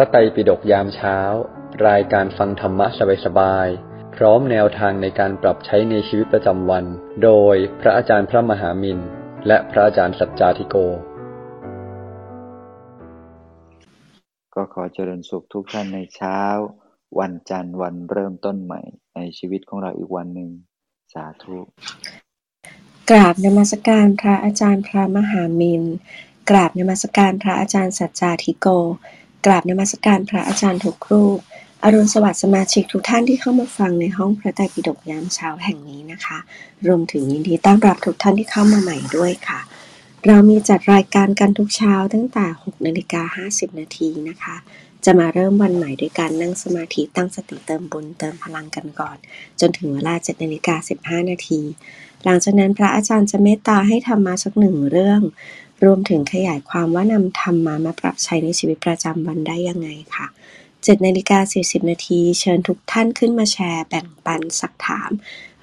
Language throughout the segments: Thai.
ระไตรปิฎกยามเช้า รายการฟังธรรมะสบายๆ พร้อมแนวทางในการปรับใช้ในชีวิตประจำวัน โดยพระอาจารย์พระมหามินและพระอาจารย์สัจจาธิโก ก็ขอเจริญสุขทุกท่านในเช้า วันจันทร์วันเริ่มต้นใหม่ ในชีวิตของเราอีกวันหนึ่งสาธุ กราบนมัสการพระอาจารย์พระมหามินกราบนมัสการพระอาจารย์สัจจาธิโก กราบนมัสการพระอาจารย์ทุกรูป อรุณสวัสดิ์สมาชิกทุกท่านที่เข้ามาฟังในห้องพระไตรปิฎกยามเช้าแห่งนี้นะคะ รวมถึงยินดีต้อนรับทุกท่านที่เข้ามาใหม่ด้วยค่ะ เรามีจัดรายการกันทุกเช้าตั้งแต่6นาฬิกา50 นาทีนะคะ จะมาเริ่มวันใหม่ด้วยการนั่งสมาธิตั้งสติเติมบุญเติมพลังกันก่อน จนถึงเวลา7นาฬิกา15 นาที หลังจากนั้นพระอาจารย์จะเมตตาให้ธรรมะสักหนึ่งเรื่อง รวมถึงขยายความว่านำธรรมะมาปรับใช้ในชีวิตประจำวันได้ยังไงค่ะ7นาฬิกา40 นาที เชิญทุกท่านขึ้นมาแชร์แบ่งปันซักถาม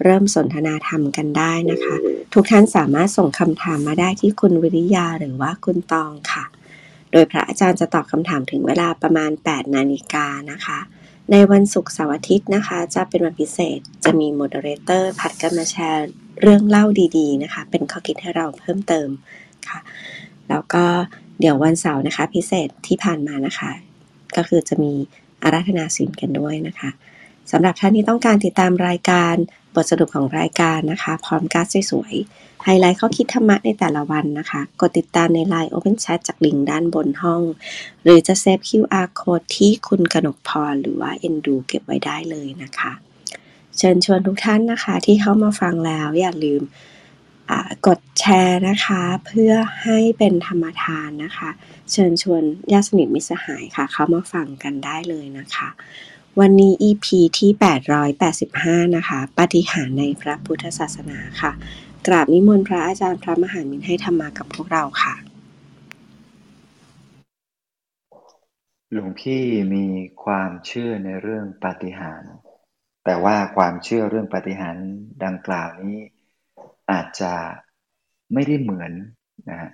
เริ่มสนทนาธรรมกันได้นะคะ ทุกท่านสามารถส่งคำถามมาได้ที่คุณวิริยาหรือว่าคุณตองค่ะ โดยพระอาจารย์จะตอบคำถามถึงเวลาประมาณ 8 นาฬิกานะคะ ในวันศุกร์เสาร์อาทิตย์นะคะ จะเป็นวันพิเศษจะมี moderator ผลัดกันมาแชร์เรื่องเล่าดีๆนะคะ เป็นข้อคิดให้เราเพิ่มเติม ค่ะ แล้วก็เดี๋ยววันเสาร์นะคะ พิเศษที่ผ่านมานะคะ ก็คือจะมีอาราธนาศีลกันด้วยนะคะสำหรับท่านที่ต้องการติดตามรายการบทสรุปของรายการนะคะ พร้อมการ์ดสวยๆไฮไลท์ข้อคิดธรรมะในแต่ละวันนะคะ กดติดตามใน Line Open Chat จากลิงก์ด้านบนห้อง หรือจะเซฟ QR Code ที่คุณกนกพรหรือว่า e n d u เก็บไว้ได้เลยนะคะ เชิญชวนทุกท่านนะคะที่เข้ามาฟังแล้วอย่าลืม กดแชร์นะคะ เพื่อให้เป็นธรรมทานนะคะ เชิญชวนญาติสนิทมิตรสหายค่ะ เข้ามาฟังกันได้เลยนะคะ วันนี้ EP ที่ 885 นะคะ ปฏิหารในพระพุทธศาสนาค่ะ กราบนิมนต์พระอาจารย์พระมหามินให้ธรรมากับพวกเราค่ะ หลวงพี่มีความเชื่อในเรื่องปาฏิหาริย์แต่ว่าความเชื่อเรื่องปาฏิหาริย์ดังกล่าวนี้ อาจจะไม่ได้เหมือนนะฮะ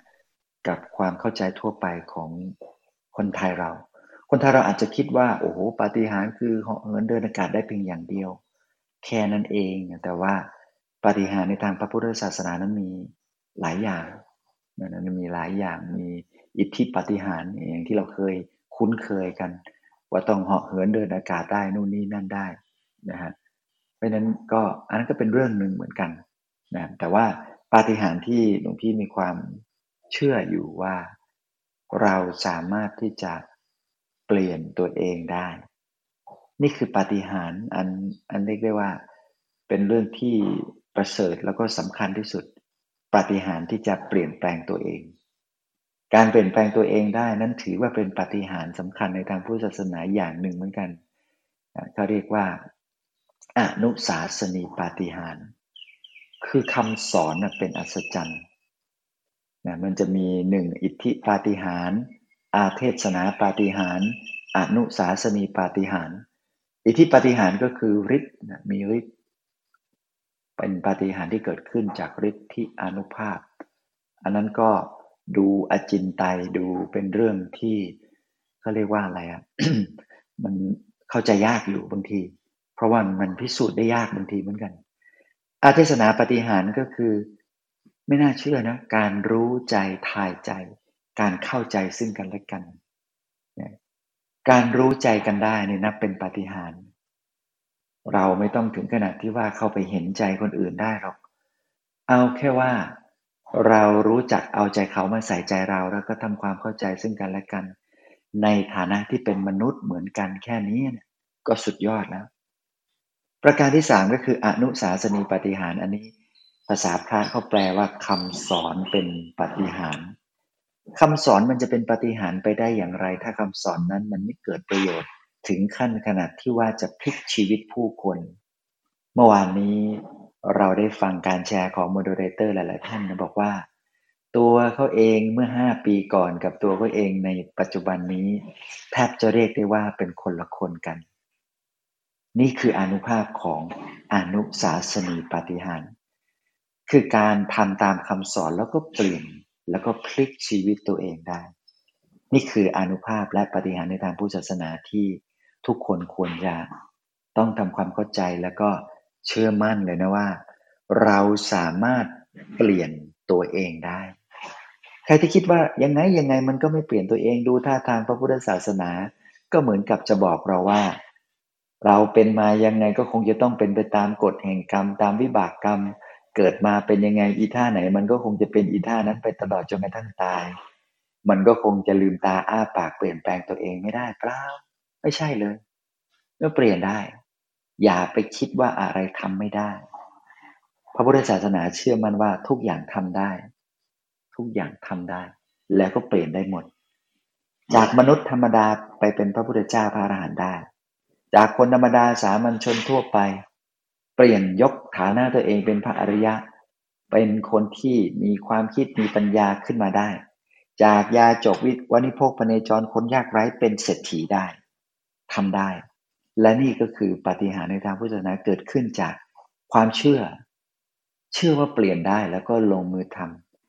กับความเข้าใจทั่วไปของคนไทยเรา คนไทยเราอาจจะคิดว่า โอ้โหปาฏิหาริย์คือเหาะเหินเดินอากาศได้เพียงอย่างเดียว แค่นั้นเอง แต่ว่าปาฏิหาริย์ในทางพระพุทธศาสนานั้นมีหลายอย่างนะมีหลายอย่างมีอิทธิปาฏิหาริย์อย่างที่เราเคยคุ้นเคยกัน ว่าต้องเหาะเหินเดินอากาศได้นู่นนี่นั่นได้นะฮะเพราะนั้นก็อันนั้นก็เป็นเรื่องหนึ่งเหมือนกัน นะแต่ว่าปาฏิหาริย์ที่หลวงพี่มีความเชื่ออยู่ว่าเราสามารถที่จะเปลี่ยนตัวเองได้ นี่คือปาฏิหาริย์อันอันเรียกได้ว่าเป็นเรื่องที่ประเสริฐแล้วก็สำคัญที่สุดปาฏิหาริย์ที่จะเปลี่ยนแปลงตัวเอง การเปลี่ยนแปลงตัวเองได้นั้นถือว่าเป็นปาฏิหาริย์สำคัญในทางพุทธศาสนาอย่างหนึ่งเหมือนกันเขาเรียกว่าอนุสาสนีปาฏิหาริย์ คือคำสอนเป็นอัศจรรย์นะมันจะมีหนึ่งอิทธิปาฏิหารอาเทศนาปาฏิหารอนุสาสนีปาฏิหาร อิทธิปาฏิหารก็คือฤทธิ์มีฤทธิ์เป็นปาฏิหารที่เกิดขึ้นจากฤทธิ์ที่อนุภาพ อันนั้นก็ดูอจินไตยดูเป็นเรื่องที่เขาเรียกว่าอะไรอะมันเข้าใจยากอยู่บางที เพราะว่ามันพิสูจน์ได้ยากบางทีเหมือนกัน อาเทศนาปฏิหารก็คือ ไม่น่าเชื่อนะการรู้ใจทายใจ การเข้าใจซึ่งกันและกัน การรู้ใจกันได้นี่นับเป็นปฏิหาร เราไม่ต้องถึงขนาดที่ว่าเข้าไปเห็นใจคนอื่นได้หรอก เอาแค่ว่า เรารู้จักเอาใจเขามาใส่ใจเราแล้วก็ทำความเข้าใจซึ่งกันและกัน ในฐานะที่เป็นมนุษย์เหมือนกันแค่นี้ก็สุดยอดแล้ว ประการที่สามก็คืออนุสาสนีปฏิหารอันนี้ ภาษาพระเขาแปลว่าคำสอนเป็นปฏิหารคำสอนมันจะเป็นปาฏิหาริย์ไปได้อย่างไร ถ้าคำสอนนั้นมันไม่เกิดประโยชน์ ถึงขั้นขนาดที่ว่าจะพลิกชีวิตผู้คน เมื่อวานนี้เราได้ฟังการแชร์ของ moderator หลาย ๆ ท่านนะบอกว่า ตัวเขาเองเมื่อห้าปีก่อนกับตัวเขาเองในปัจจุบันนี้ แทบจะเรียกได้ว่าเป็นคนละคนกัน นี่คืออานุภาพของอนุสาสนีปาฏิหาริย์ คือการทำตามคำสอนแล้วก็เปลี่ยนแล้วก็พลิกชีวิตตัวเองได้ นี่คืออนุภาพและปฏิหารในทางพุทธศาสนาที่ทุกคนควรจะต้องทำความเข้าใจแล้วก็เชื่อมั่นเลยนะว่า เราสามารถเปลี่ยนตัวเองได้ ใครที่คิดว่ายังไงยังไงมันก็ไม่เปลี่ยนตัวเองดูท่าทางพระพุทธศาสนา ก็เหมือนกับจะบอกเราว่า เราเป็นมายังไงก็คงจะต้องเป็นไปตามกฎแห่งกรรม ตามวิบากกรรม เกิดมาเป็นยังไงอีท่าไหน มันก็คงจะเป็นอีท่านั้นไปตลอดจนกระทั่งตาย มันก็คงจะลืมตาอ้าปากเปลี่ยนแปลงตัวเองไม่ได้เปล่าไม่ใช่เลยก็เปลี่ยนได้ อย่าไปคิดว่าอะไรทำไม่ได้ พระพุทธศาสนาเชื่อมั่นว่าทุกอย่างทำได้ ทุกอย่างทำได้ แล้วก็เปลี่ยนได้หมด จากมนุษย์ธรรมดาไปเป็นพระพุทธเจ้าพระอรหันต์ได้ จากคนธรรมดาสามัญชนทั่วไป เปลี่ยนยกฐานะตัวเองเป็นพระอริยะ เป็นคนที่มีความคิดมีปัญญาขึ้นมาได้ จากยาจกวิวันิพกพเนจรคนยากไร้เป็นเศรษฐีได้ทำได้ และนี่ก็คือปฏิหารในทางพุทธศาสนาเกิดขึ้นจากความเชื่อ เชื่อว่าเปลี่ยนได้แล้วก็ลงมือท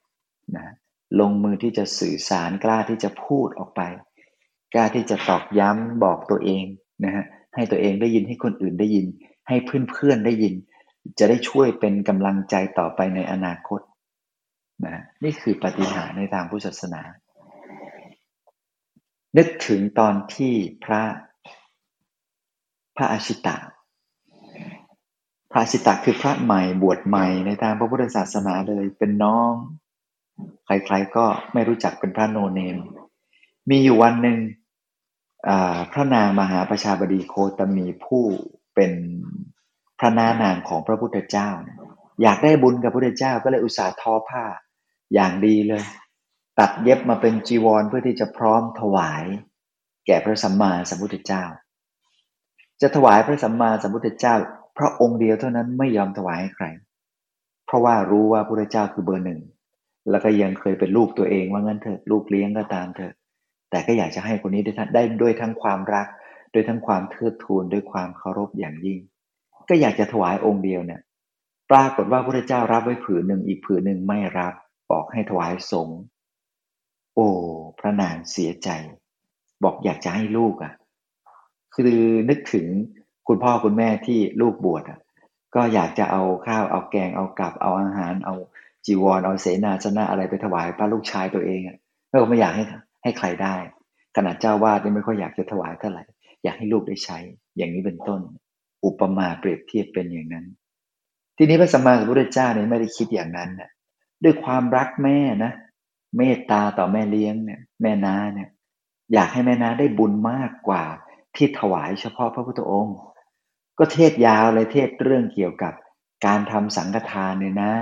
ำนะลงมือที่จะสื่อสารกล้าที่จะพูดออกไป กล้าที่จะตอกย้ำบอกตัวเองนะฮะ ให้ตัวเองได้ยินให้คนอื่นได้ยิน ให้เพื่อนๆได้ยิน จะได้ช่วยเป็นกำลังใจต่อไปในอนาคตนะนี่คือปฏิหารในทางพุทธศาสนา นึกถึงตอนที่พระพระอาชิตะ พระอาชิตะคือพระใหม่บวชใหม่ในทางพระพุทธศาสนาเลยเป็นน้อง ใครๆก็ไม่รู้จักเป็นพระโนเนม มีอยู่วันหนึ่ง พระนางมหาประชาบดีโคตมีผู้เป็นพระนานางของพระพุทธเจ้าอยากได้บุญกับพระพุทธเจ้าก็เลยอุตส่าห์ทอผ้าอย่างดีเลย ตัดเย็บมาเป็นจีวรเพื่อที่จะพร้อมถวาย แก่พระสัมมาสัมพุทธเจ้า จะถวายพระสัมมาสัมพุทธเจ้า พระองค์เดียวเท่านั้นไม่ยอมถวายให้ใคร เพราะว่ารู้ว่าพระพุทธเจ้าคือเบอร์หนึ่งแล้วก็ยังเคยเป็นลูกตัวเองว่างั้นเถอะลูกเลี้ยงก็ตามเถอะ แต่ก็อยากจะให้คนนี้ได้ได้ด้วยทั้งความรัก ด้วยทั้งความเทิดทูนด้วยความเคารพอย่างยิ่ง ก็อยากจะถวายองค์เดียวเนี่ย ปรากฏว่าพระเจ้ารับไว้ผืนหนึ่งอีกผืนหนึ่งไม่รับ บอกให้ถวายสงฆ์โอ้พระนางเสียใจ บอกอยากจะให้ลูกอะ่ะ คือนึกถึงคุณพ่อคุณแม่ที่ลูกบวชอะ ก็อยากจะเอาข้าวเอาแกงเอากับเอาอาหาร เอาจีวรเอาเสนาสนะอะไรไปถวายพระลูกชายตัวเองอะก็ไม่อยากให้ ให้ใครได้ขนาดเจ้าวาดนี่ไม่ค่อยอยากจะถวายเท่าไหร่อยากให้ลูกได้ใช้ อย่างนี้เป็นต้น อุปมาเปรียบเทียบเป็นอย่างนั้น ทีนี้พระสัมมาสัมพุทธเจ้าเนี่ยไม่ได้คิดอย่างนั้นนะด้วยความรักแม่นะเมตตาต่อแม่เลี้ยงเนี่ยแม่นาเนี่ยอยากให้แม่นาได้บุญมากกว่าที่ถวายเฉพาะพระพุทธองค์ ก็เทศยาวเลยเทศเรื่องเกี่ยวกับการทำสังฆทานเนี่ยนะ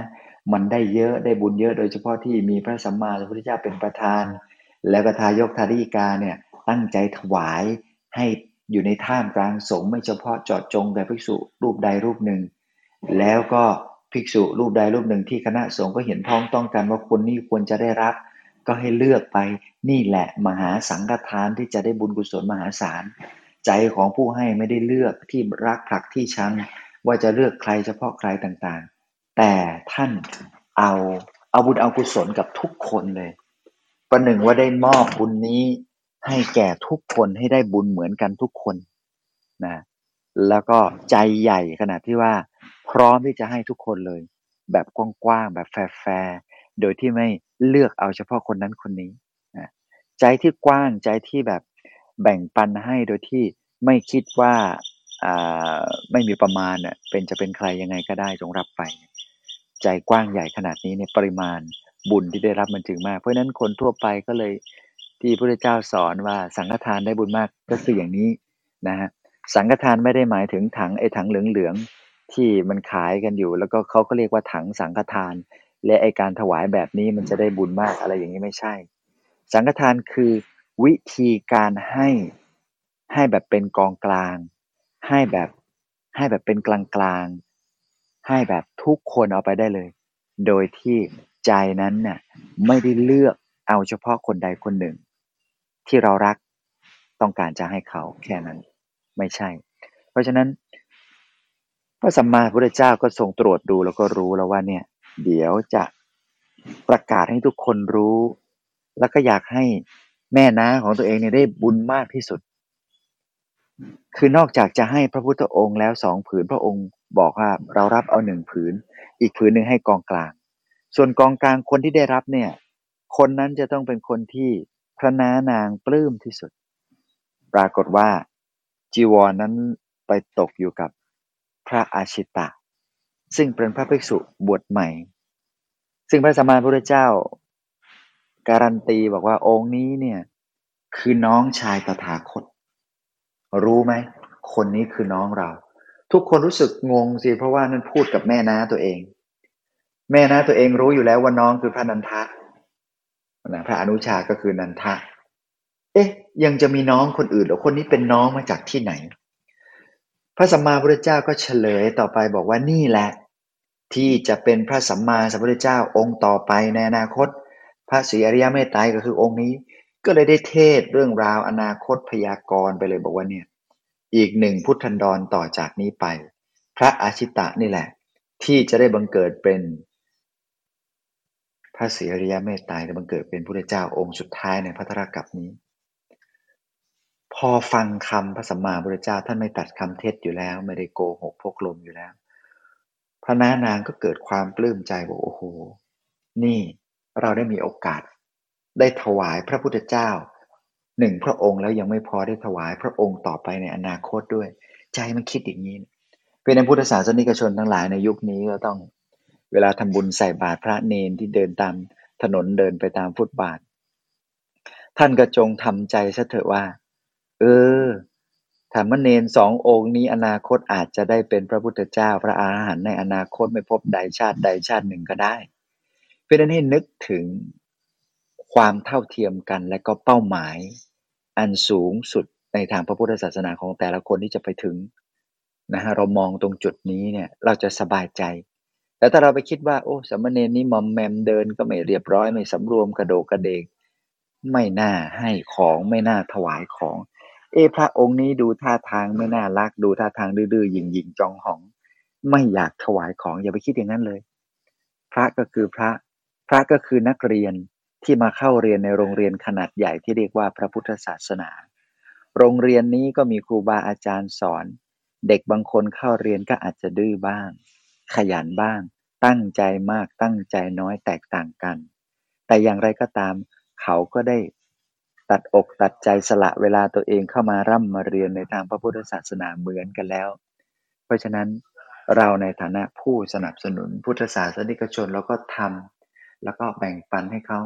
มันได้เยอะได้บุญเยอะโดยเฉพาะที่มีพระสัมมาสัมพุทธเจ้าเป็นประธาน แล้วก็ทายกทาริกาเนี่ยตั้งใจถวายให้อยู่ในท่ามกลางสงฆ์ไม่เฉพาะเจาะจงแต่ภิกษุรูปใดรูปหนึ่ง แล้วก็ภิกษุรูปใดรูปหนึ่งที่คณะสงฆ์ก็เห็นพ้องต้องกันว่าคนนี้ควรจะได้รับ ก็ให้เลือกไปนี่แหละมหาสังฆทานที่จะได้บุญกุศลมหาศาลใจของผู้ให้ไม่ได้เลือกที่รักผลักที่ชังว่าจะเลือกใครเฉพาะใครต่างๆ แต่ท่านเอาเอาบุญเอากุศลกับทุกคนเลย ประหนึ่งว่าได้มอบบุญนี้ให้แก่ทุกคนให้ได้บุญเหมือนกันทุกคนนะแล้วก็ใจใหญ่ขนาดที่ว่า พร้อมที่จะให้ทุกคนเลย แบบกว้างๆแบบแฟร์โดยที่ไม่เลือกเอาเฉพาะคนนั้นคนนี้นะใจที่กว้างใจที่แบบแบ่งปันให้โดยที่ไม่คิดว่าไม่มีประมาณเป็นจะเป็นใครยังไงก็ได้จงรับไป ใจกว้างใหญ่ขนาดนี้เนี่ยปริมาณ บุญที่ได้รับมันจึงมาก เพราะฉะนั้นคนทั่วไปก็เลยที่พระเจ้าสอนว่าสังฆทานได้บุญมากก็คืออย่างนี้นะฮะสังฆทานไม่ได้หมายถึงถังไอ้ถังเหลืองๆที่มันขายกันอยู่ แล้วก็เขาก็เรียกว่าถังสังฆทาน และไอการถวายแบบนี้มันจะได้บุญมากอะไรอย่างนี้ไม่ใช่ สังฆทานคือวิธีการให้ให้แบบเป็นกองกลาง ให้แบบให้แบบเป็นกลางกลางให้แบบทุกคนเอาไปได้เลย โดยที่ ใจนั้นน่ะไม่ได้เลือกเอาเฉพาะคนใดคนหนึ่ง ที่เรารักต้องการจะให้เขาแค่นั้นไม่ใช่ เพราะฉะนั้น พระสัมมาพุทธเจ้าก็ทรงตรวจดูแล้วก็รู้แล้วว่าเนี่ย เดี๋ยวจะประกาศให้ทุกคนรู้ แล้วก็อยากให้แม่น้าของตัวเองเนี่ยได้บุญมากที่สุด คือนอกจากจะให้พระพุทธองค์แล้วสองผืนพระองค์บอกว่าเรารับเอาหนึ่งผืน อีกผืนหนึ่งให้กองกลาง ส่วนกองกลางคนที่ได้รับเนี่ย คนนั้นจะต้องเป็นคนที่พระน้านางปลื้มที่สุด ปรากฏว่าจีวรนนั้นไปตกอยู่กับพระอาชิตะ ซึ่งเป็นพระภิกษุบวชใหม่ ซึ่งพระสัมมาสัมพุทธเจ้า การันตีบอกว่าองค์นี้เนี่ยคือน้องชายตถาคต รู้ไหม คนนี้คือน้องเรา ทุกคนรู้สึกงงสิเพราะว่านั่นพูดกับแม่น้าตัวเอง แม่น้าตัวเองรู้อยู่แล้วว่าน้องคือพระนันทะนะพระอนุชาก็คือนันทะ เอ๊ะ ยังจะมีน้องคนอื่นหรือคนนี้เป็นน้องมาจากที่ไหน พระสัมมาพุทธเจ้าก็เฉลยต่อไปบอกว่านี่แหละ ที่จะเป็นพระสัมมาสัมพุทธเจ้าองค์ต่อไปในอนาคต พระศรีอริยเมตไตรก็คือองค์นี้ ก็เลยได้เทศเรื่องราวอนาคตพยากรณ์ไปเลยบอกว่าเนี่ย อีกหนึ่งพุทธันดรต่อจากนี้ไป พระอาชิตะนี่แหละ ที่จะได้บังเกิดเป็น ระศรีอริยเมตไตรจะบังเกิดเป็นพระเจ้าองค์สุดท้ายในพัทธกับนี้ พอฟังคำพระสัมมาพุทธเจ้าท่านไม่ตัดคำเท็จอยู่แล้ว ไม่ได้โกหกพกลมอยู่แล้ว พระนานางก็เกิดความปลื้มใจบอกโอ้โห นี่เราได้มีโอกาส ได้ถวายพระพุทธเจ้าหนึ่งพระองค์แล้วยังไม่พอได้ถวายพระองค์ต่อไปในอนาคตด้วย ใจมันคิดอย่างนี้ เป็นในพุทธศาสนิกชนทั้งหลายในยุคนี้ก็ต้อง เวลาทำบุญใส่บาตรพระเนนที่เดินตามถนนเดินไปตามฟุตบาท ท่านก็จงทำใจซะเถอะว่า เออธรรมเนนสององค์นี้อนาคตอาจจะได้เป็นพระพุทธเจ้าพระอาหารหันต์ในอนาคตไม่พบใดชาติใดชาติหนึ่งก็ได้เพื่อนั้นให้นึกถึงความเท่าเทียมกันและก็เป้าหมายอันสูงสุดในทางพระพุทธศาสนาของแต่ละคนที่จะไปถึงนะฮะเรามองตรงจุดนี้เนี่ยเราจะสบายใจ แต่ถ้าเราไปคิดว่า โอ้สมณเณรนี่มอมแมมเดินก็ไม่เรียบร้อยไม่สำรวมกระโดกกระเดกไม่น่าให้ของไม่น่าถวายของ เอพระองค์นี้ดูท่าทางไม่น่ารัก ดูท่าทางดื้อๆยิงยิงจองหอง ไม่อยากถวายของอย่าไปคิดอย่างนั้นเลย พระก็คือพระ พระก็คือนักเรียนที่มาเข้าเรียนในโรงเรียนขนาดใหญ่ที่เรียกว่าพระพุทธศาสนา โรงเรียนนี้ก็มีครูบาอาจารย์สอน เด็กบางคนเข้าเรียนก็อาจจะดื้อบ้าง ขยันบ้าง ตั้งใจมากตั้งใจน้อยแตกต่างกัน แต่อย่างไรก็ตาม เขาก็ได้ตัดอกตัดใจสละเวลาตัวเองเข้ามาร่ำมาเรียนในทางพระพุทธศาสนาเหมือนกันแล้ว เพราะฉะนั้นเราในฐานะผู้สนับสนุนพุทธศาสนิกชนเราก็ทำแล้วก็แบ่งปันให้เขา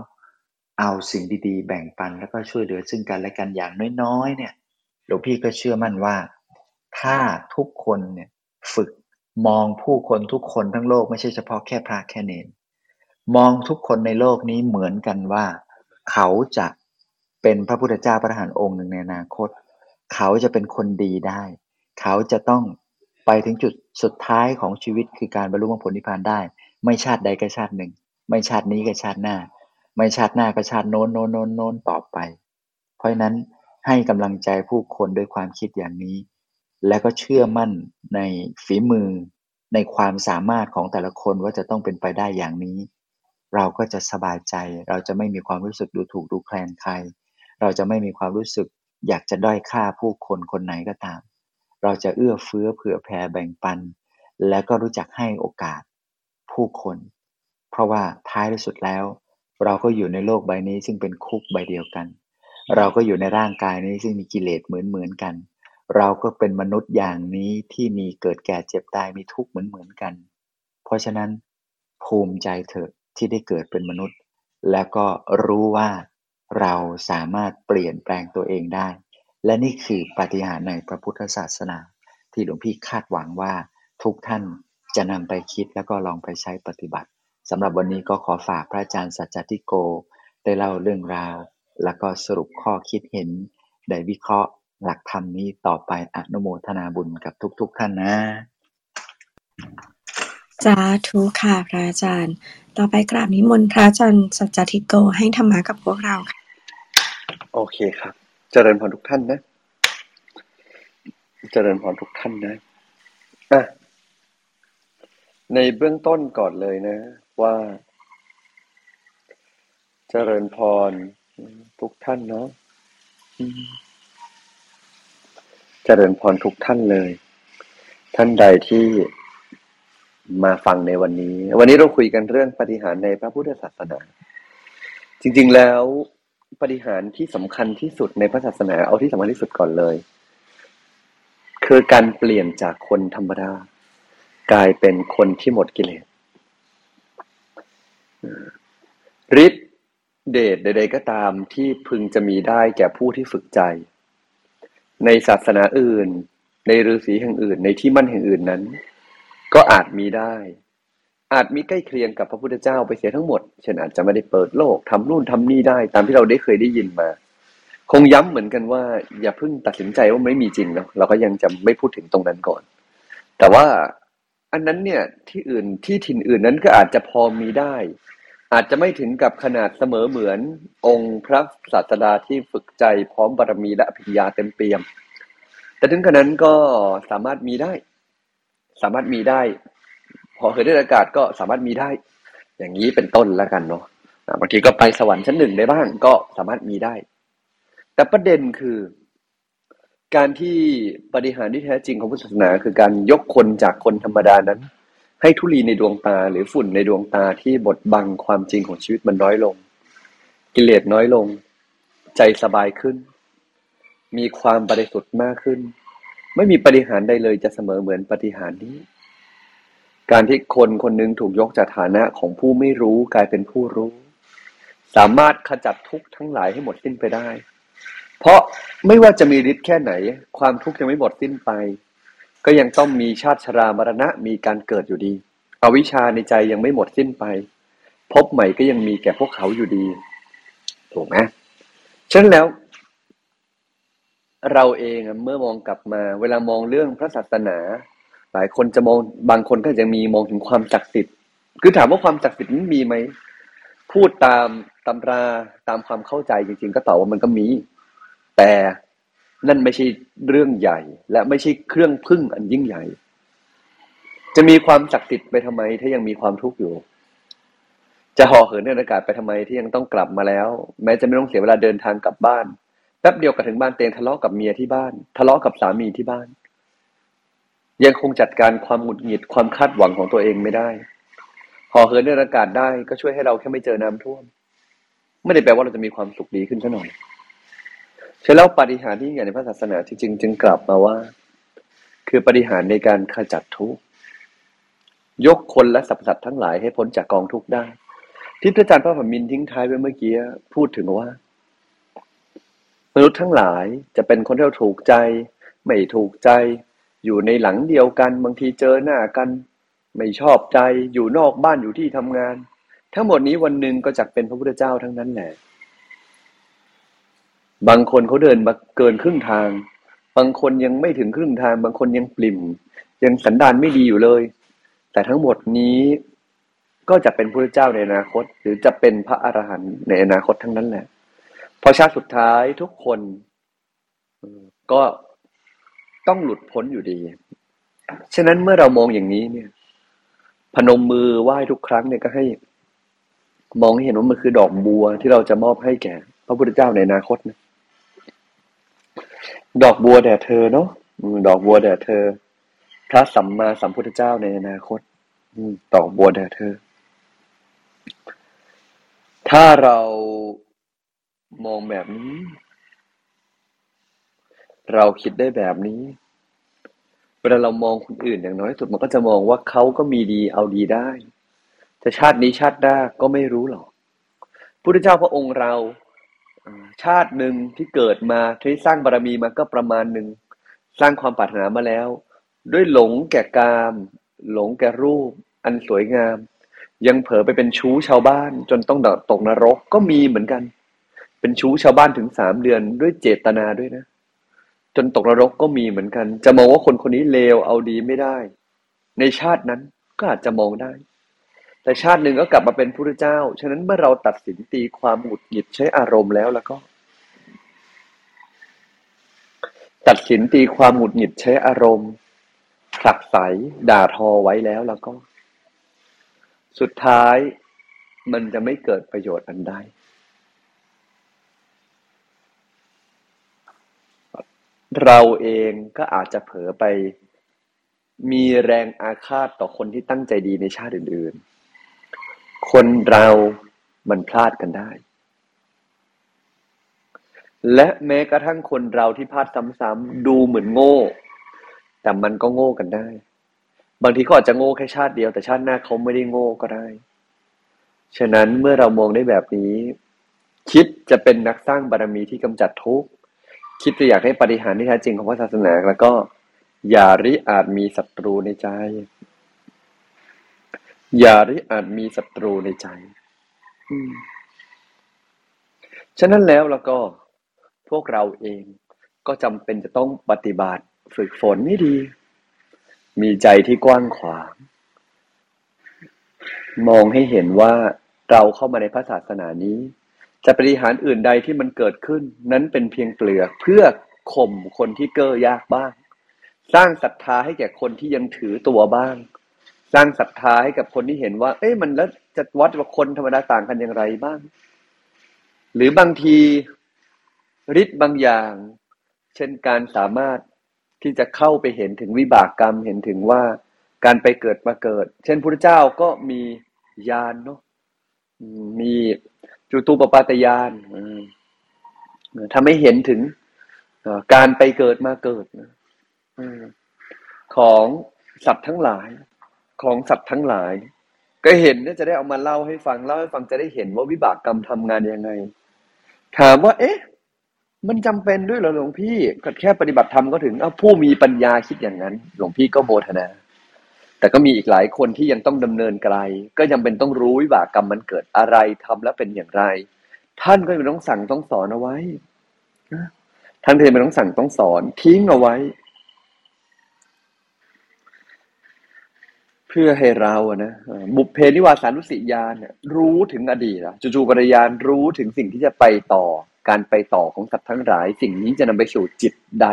เอาสิ่งดีๆ แบ่งปันแล้วก็ช่วยเหลือซึ่งกันและกันอย่างน้อยๆเนี่ยหลวงพี่ก็เชื่อมั่นว่า ถ้าทุกคนเนี่ยฝึก มองผู้คนทุกคนทั้งโลกไม่ใช่เฉพาะแค่พระแค่เนนมองทุกคนในโลกนี้เหมือนกันว่า เขาจะเป็นพระพุทธเจ้าพระทหารองค์หนึ่งในอนาคต เขาจะเป็นคนดีได้ เขาจะต้องไปถึงจุดสุดท้ายของชีวิตคือการบรรลุมรรคผลนิพพานได้ ไม่ชาติใดก็ชาติหนึ่ง ไม่ชาตินี้ก็ชาติหน้า ไม่ชาติหน้าก็ชาติโน้นโน้นโน้นโน้นต่อไป เพราะฉะนั้นให้กำลังใจผู้คนด้วยความคิดอย่างนี้ และก็เชื่อมั่นในฝีมือ ในความสามารถของแต่ละคนว่าจะต้องเป็นไปได้อย่างนี้ เราก็จะสบายใจ เราจะไม่มีความรู้สึกดูถูกดูแคลนใคร เราจะไม่มีความรู้สึก อยากจะด้อยค่าผู้คนคนไหนก็ตาม เราจะเอื้อเฟื้อเผื่อแผ่แบ่งปัน และก็รู้จักให้โอกาสผู้คน เพราะว่าท้ายที่สุดแล้ว เราก็อยู่ในโลกใบนี้ซึ่งเป็นคุกใบเดียวกัน เราก็อยู่ในร่างกายนี้ซึ่งมีกิเลสเหมือนเหมือนกัน เราก็เป็นมนุษย์อย่างนี้ที่มีเกิดแก่เจ็บตายมีทุกข์เหมือนเหมือนกัน เพราะฉะนั้นภูมิใจเถอะที่ได้เกิดเป็นมนุษย์ แล้วก็รู้ว่าเราสามารถเปลี่ยนแปลงตัวเองได้ และนี่คือปฏิหารในพระพุทธศาสนา ที่หลวงพี่คาดหวังว่าทุกท่านจะนำไปคิดแล้วก็ลองไปใช้ปฏิบัติสำหรับวันนี้ก็ขอฝากพระอาจารย์สัจจติโก ได้เล่าเรื่องราว แล้วก็สรุปข้อคิดเห็น ได้วิเคราะห์ หลักธรรมนี้ต่อไปอนุโมทนาบุญกับทุกๆท่านนะสาธุค่ะพระอาจารย์ ต่อไปกราบนิมนต์พระอาจารย์สัจจทิโกให้ธรรมะกับพวกเราค่ะ โอเคครับ เจริญพรทุกท่านนะ เจริญพรทุกท่านนะอะในเบื้องต้นก่อนเลยนะ ว่า เจริญพรพทุกท่านเนาะ เจริญพรทุกท่านเลย ท่านใดที่มาฟังในวันนี้ วันนี้เราคุยกันเรื่องปฏิหารในพระพุทธศาสนา จริงๆแล้วปฏิหารที่สำคัญที่สุดในพระศาสนาเอาที่สำคัญที่สุดก่อนเลย คือการเปลี่ยนจากคนธรรมดากลายเป็นคนที่หมดกิเลสฤทธิเดชใด ๆ ก็ตามที่พึงจะมีได้แก่ผู้ที่ฝึกใจ ในศาสนาอื่น ในฤาษีแห่งอื่น ในที่มั่นแห่งอื่นนั้น ก็อาจมีได้ อาจมีใกล้เคียงกับพระพุทธเจ้าไปเสียทั้งหมด เช่นอาจจะไม่ได้เปิดโลกทำนู่นทำนี่ได้ ตามที่เราได้เคยได้ยินมา คงย้ำเหมือนกันว่า อย่าเพิ่งตัดสินใจว่าไม่มีจริงเนาะเราก็ยังจะไม่พูดถึงตรงนั้นก่อน แต่ว่าอันนั้นเนี่ยที่อื่นที่ถิ่นอื่นนั้นก็อาจจะพอมีได้ อาจจะไม่ถึงกับขนาดเสมอเหมือนองค์พระศาสดาที่ฝึกใจพร้อมบารมีและพิญญาเต็มเปี่ยม แต่ถึงขนาดนั้นก็สามารถมีได้ สามารถมีได้ พอเคยได้อากาศก็สามารถมีได้ อย่างนี้เป็นต้นแล้วกันเนาะบางทีก็ไปสวรรค์ชั้นหนึ่งได้บ้างก็สามารถมีได้ แต่ประเด็นคือ การที่ปฏิหารที่แท้จริงของพุทธศาสนา คือการยกคนจากคนธรรมดานั้น ให้ทุลีในดวงตาหรือฝุ่นในดวงตาที่บดบังความจริงของชีวิตมันน้อยลง กิเลสน้อยลง ใจสบายขึ้น มีความบริสุทธิ์มากขึ้น ไม่มีปฏิหารใดเลยจะเสมอเหมือนปฏิหารนี้ การที่คนคนหนึ่งถูกยกจากฐานะของผู้ไม่รู้กลายเป็นผู้รู้ สามารถขจัดทุกข์ทั้งหลายให้หมดสิ้นไปได้ เพราะไม่ว่าจะมีฤทธิ์แค่ไหน ความทุกข์ยังไม่หมดสิ้นไป ก็ยังต้องมีชาติชรามรณะมีการเกิดอยู่ดี อวิชชาในใจยังไม่หมดสิ้นไป พบใหม่ก็ยังมีแก่พวกเขาอยู่ดี ถูกไหมฉะนั้นแล้ว เราเองเมื่อมองกลับมา เวลามองเรื่องพระศาสนา หลายคนจะมองบางคนก็จะมีมองถึงความศักดิ์สิทธิ์คือถามว่าความศักดิ์สิทธิ์นั้นมีไหมพูดตามตำราตามความเข้าใจจริง ๆ ก็ตอบว่ามันก็มี แต่ นั่นไม่ใช่เรื่องใหญ่ และไม่ใช่เครื่องพึ่งอันยิ่งใหญ่ จะมีความศักดิ์สิทธิ์ไปทำไมถ้ายังมีความทุกข์อยู่ จะห่อเหินในอากาศไปทำไมที่ยังต้องกลับมาแล้ว แม้จะไม่ต้องเสียเวลาเดินทางกลับบ้านแป๊บเดียวก็ถึงบ้านเตียงทะเลาะกับเมียที่บ้าน ทะเลาะกับสามีที่บ้าน ยังคงจัดการความหงุดหงิดความคาดหวังของตัวเองไม่ได้ห่อเหินในอากาศได้ก็ช่วยให้เราแค่ไม่เจอน้ำท่วม ไม่ได้แปลว่าเราจะมีความสุขดีขึ้นซะหน่อย ใช่แล้วปฏิหารที่ใหญ่ในพระศาสนาจริงๆจึงกลับมาว่า คือปฏิหารในการขจัดทุกข์ยกคนและสรรพสัตว์ทั้งหลายให้พ้นจากกองทุกข์ได้ ที่พระอาจารย์พระพมินทิ้งท้ายไว้เมื่อกี้พูดถึงว่า มนุษย์ทั้งหลายจะเป็นคนที่เราถูกใจ ไม่ถูกใจ อยู่ในหลังเดียวกัน บางทีเจอหน้ากัน ไม่ชอบใจอยู่นอกบ้านอยู่ที่ทำงาน ทั้งหมดนี้วันหนึ่งก็จะเป็นพระพุทธเจ้าทั้งนั้นแหละ บางคนเขาเดินมาเกินครึ่งทาง บางคนยังไม่ถึงครึ่งทาง บางคนยังปลิ่ม ยังสันดานไม่ดีอยู่เลย แต่ทั้งหมดนี้ก็จะเป็นพระเจ้าในอนาคต หรือจะเป็นพระอรหันต์ในอนาคตทั้งนั้นแหละพอชาติสุดท้ายทุกคนก็ต้องหลุดพ้นอยู่ดี ฉะนั้นเมื่อเรามองอย่างนี้เนี่ย พนมมือไหว้ทุกครั้งเนี่ยก็ให้ มองให้เห็นว่ามันคือดอกบัวที่เราจะมอบให้แก่ พระพุทธเจ้าในอนาคตนะ ดอกบัวแด่เธอเนาะดอกบัวแด่เธอ พระสัมมาสัมพุทธเจ้าในอนาคตดอกบัวแด่เธอ ถ้าเรามองแบบนี้ เราคิดได้แบบนี้เวลาเรามองคนอื่นอย่างน้อยสุดมันก็จะมองว่าเขาก็มีดีเอาดีได้แต่ชาตินี้ชาติหน้าก็ไม่รู้หรอกพุทธเจ้าพระองค์เรา ชาติหนึ่งที่เกิดมาที่สร้างบารมีมาก็ประมาณหนึ่งสร้างความปรารถนามาแล้ว ด้วยหลงแก่กาม หลงแก่รูป อันสวยงาม ยังเผลอไปเป็นชู้ชาวบ้าน จนต้องตกนรกก็มีเหมือนกัน เป็นชู้ชาวบ้านถึงสามเดือนด้วยเจตนาด้วยนะ จนตกนรกก็มีเหมือนกัน จะมองว่าคนคนนี้เลวเอาดีไม่ได้ ในชาตินั้นก็อาจจะมองได้ แต่ชาติหนึ่งก็กลับมาเป็นพระเจ้า ฉะนั้นเมื่อเราตัดสินตีความหงุดหงิดใช้อารมณ์แล้วแล้วก็ ตัดสินตีความหงุดหงิดใช้อารมณ์ผลักใสด่าทอไว้แล้วแล้วก็ สุดท้ายมันจะไม่เกิดประโยชน์อันใดเราเองก็อาจจะเผลอไปมีแรงอาฆาตต่อคนที่ตั้งใจดีในชาติอื่นๆ คนเรามันพลาดกันได้ และแม้กระทั่งคนเราที่พลาดซ้ำๆดูเหมือนโง่ แต่มันก็โง่กันได้ บางทีเขาอาจจะโง่แค่ชาติเดียวแต่ชาติหน้าเขาไม่ได้โง่ก็ได้ ฉะนั้นเมื่อเรามองได้แบบนี้ คิดจะเป็นนักสร้างบารมีที่กำจัดทุกข์คิดจะอยากให้ปฏิหารที่แท้จริงของพระศาสนาแล้วก็อย่าริอาจมีศัตรูในใจ อย่าริอาจมีศัตรูในใจ ฉะนั้นแล้วแล้วก็พวกเราเองก็จำเป็นจะต้องปฏิบัติฝึกฝนนี่ดี มีใจที่กว้างขวาง มองให้เห็นว่าเราเข้ามาในพระศาสนานี้ จะปฏิหารอื่นใดที่มันเกิดขึ้น นั้นเป็นเพียงเปลือกเพื่อข่มคนที่เก้อยากบ้าง สร้างศรัทธาให้แก่คนที่ยังถือตัวบ้าง สร้างศรัทธาให้กับคนที่เห็นว่า เอ๊ะมันแล้วจะวัดว่าคนธรรมดาต่างกันอย่างไรบ้าง หรือบางทีฤทธิ์บางอย่าง เช่นการสามารถที่จะเข้าไปเห็นถึงวิบากกรรมเห็นถึงว่าการไปเกิดมาเกิด เช่นพระเจ้าก็มีญาณเนาะมีจุตูปปาตยานทำให้เห็นถึงการไปเกิดมาเกิดของสัตว์ทั้งหลาย ของสัตว์ทั้งหลาย ก็เห็นเนี่ยจะได้เอามาเล่าให้ฟังเล่าให้ฟังจะได้เห็นว่าวิบากกรรมทำงานยังไง ถามว่า เอ๊ะ มันจำเป็นด้วยเหรอหลวงพี่แค่ปฏิบัติธรรมก็ถึงเอาผู้มีปัญญาคิดอย่างนั้น หลวงพี่ก็โมทนา แต่ก็มีอีกหลายคนที่ยังต้องดำเนินไกล ก็ยังเป็นต้องรู้วิบากกรรมมันเกิดอะไรทำแล้วเป็นอย่างไร ท่านก็เป็นต้องสั่งต้องสอนเอาไว้ท่านเทเป็นต้องสั่งต้องสอนทิ้งเอาไว้ พื่อให้เราอะนะบุพเพนิวาสานุสิยานรู้ถึงอดีตจู่ๆปริยานรู้ถึงสิ่งที่จะไปต่อ การไปต่อของสัตว์ทั้งหลาย สิ่งนี้จะนำไปสู่จิตใด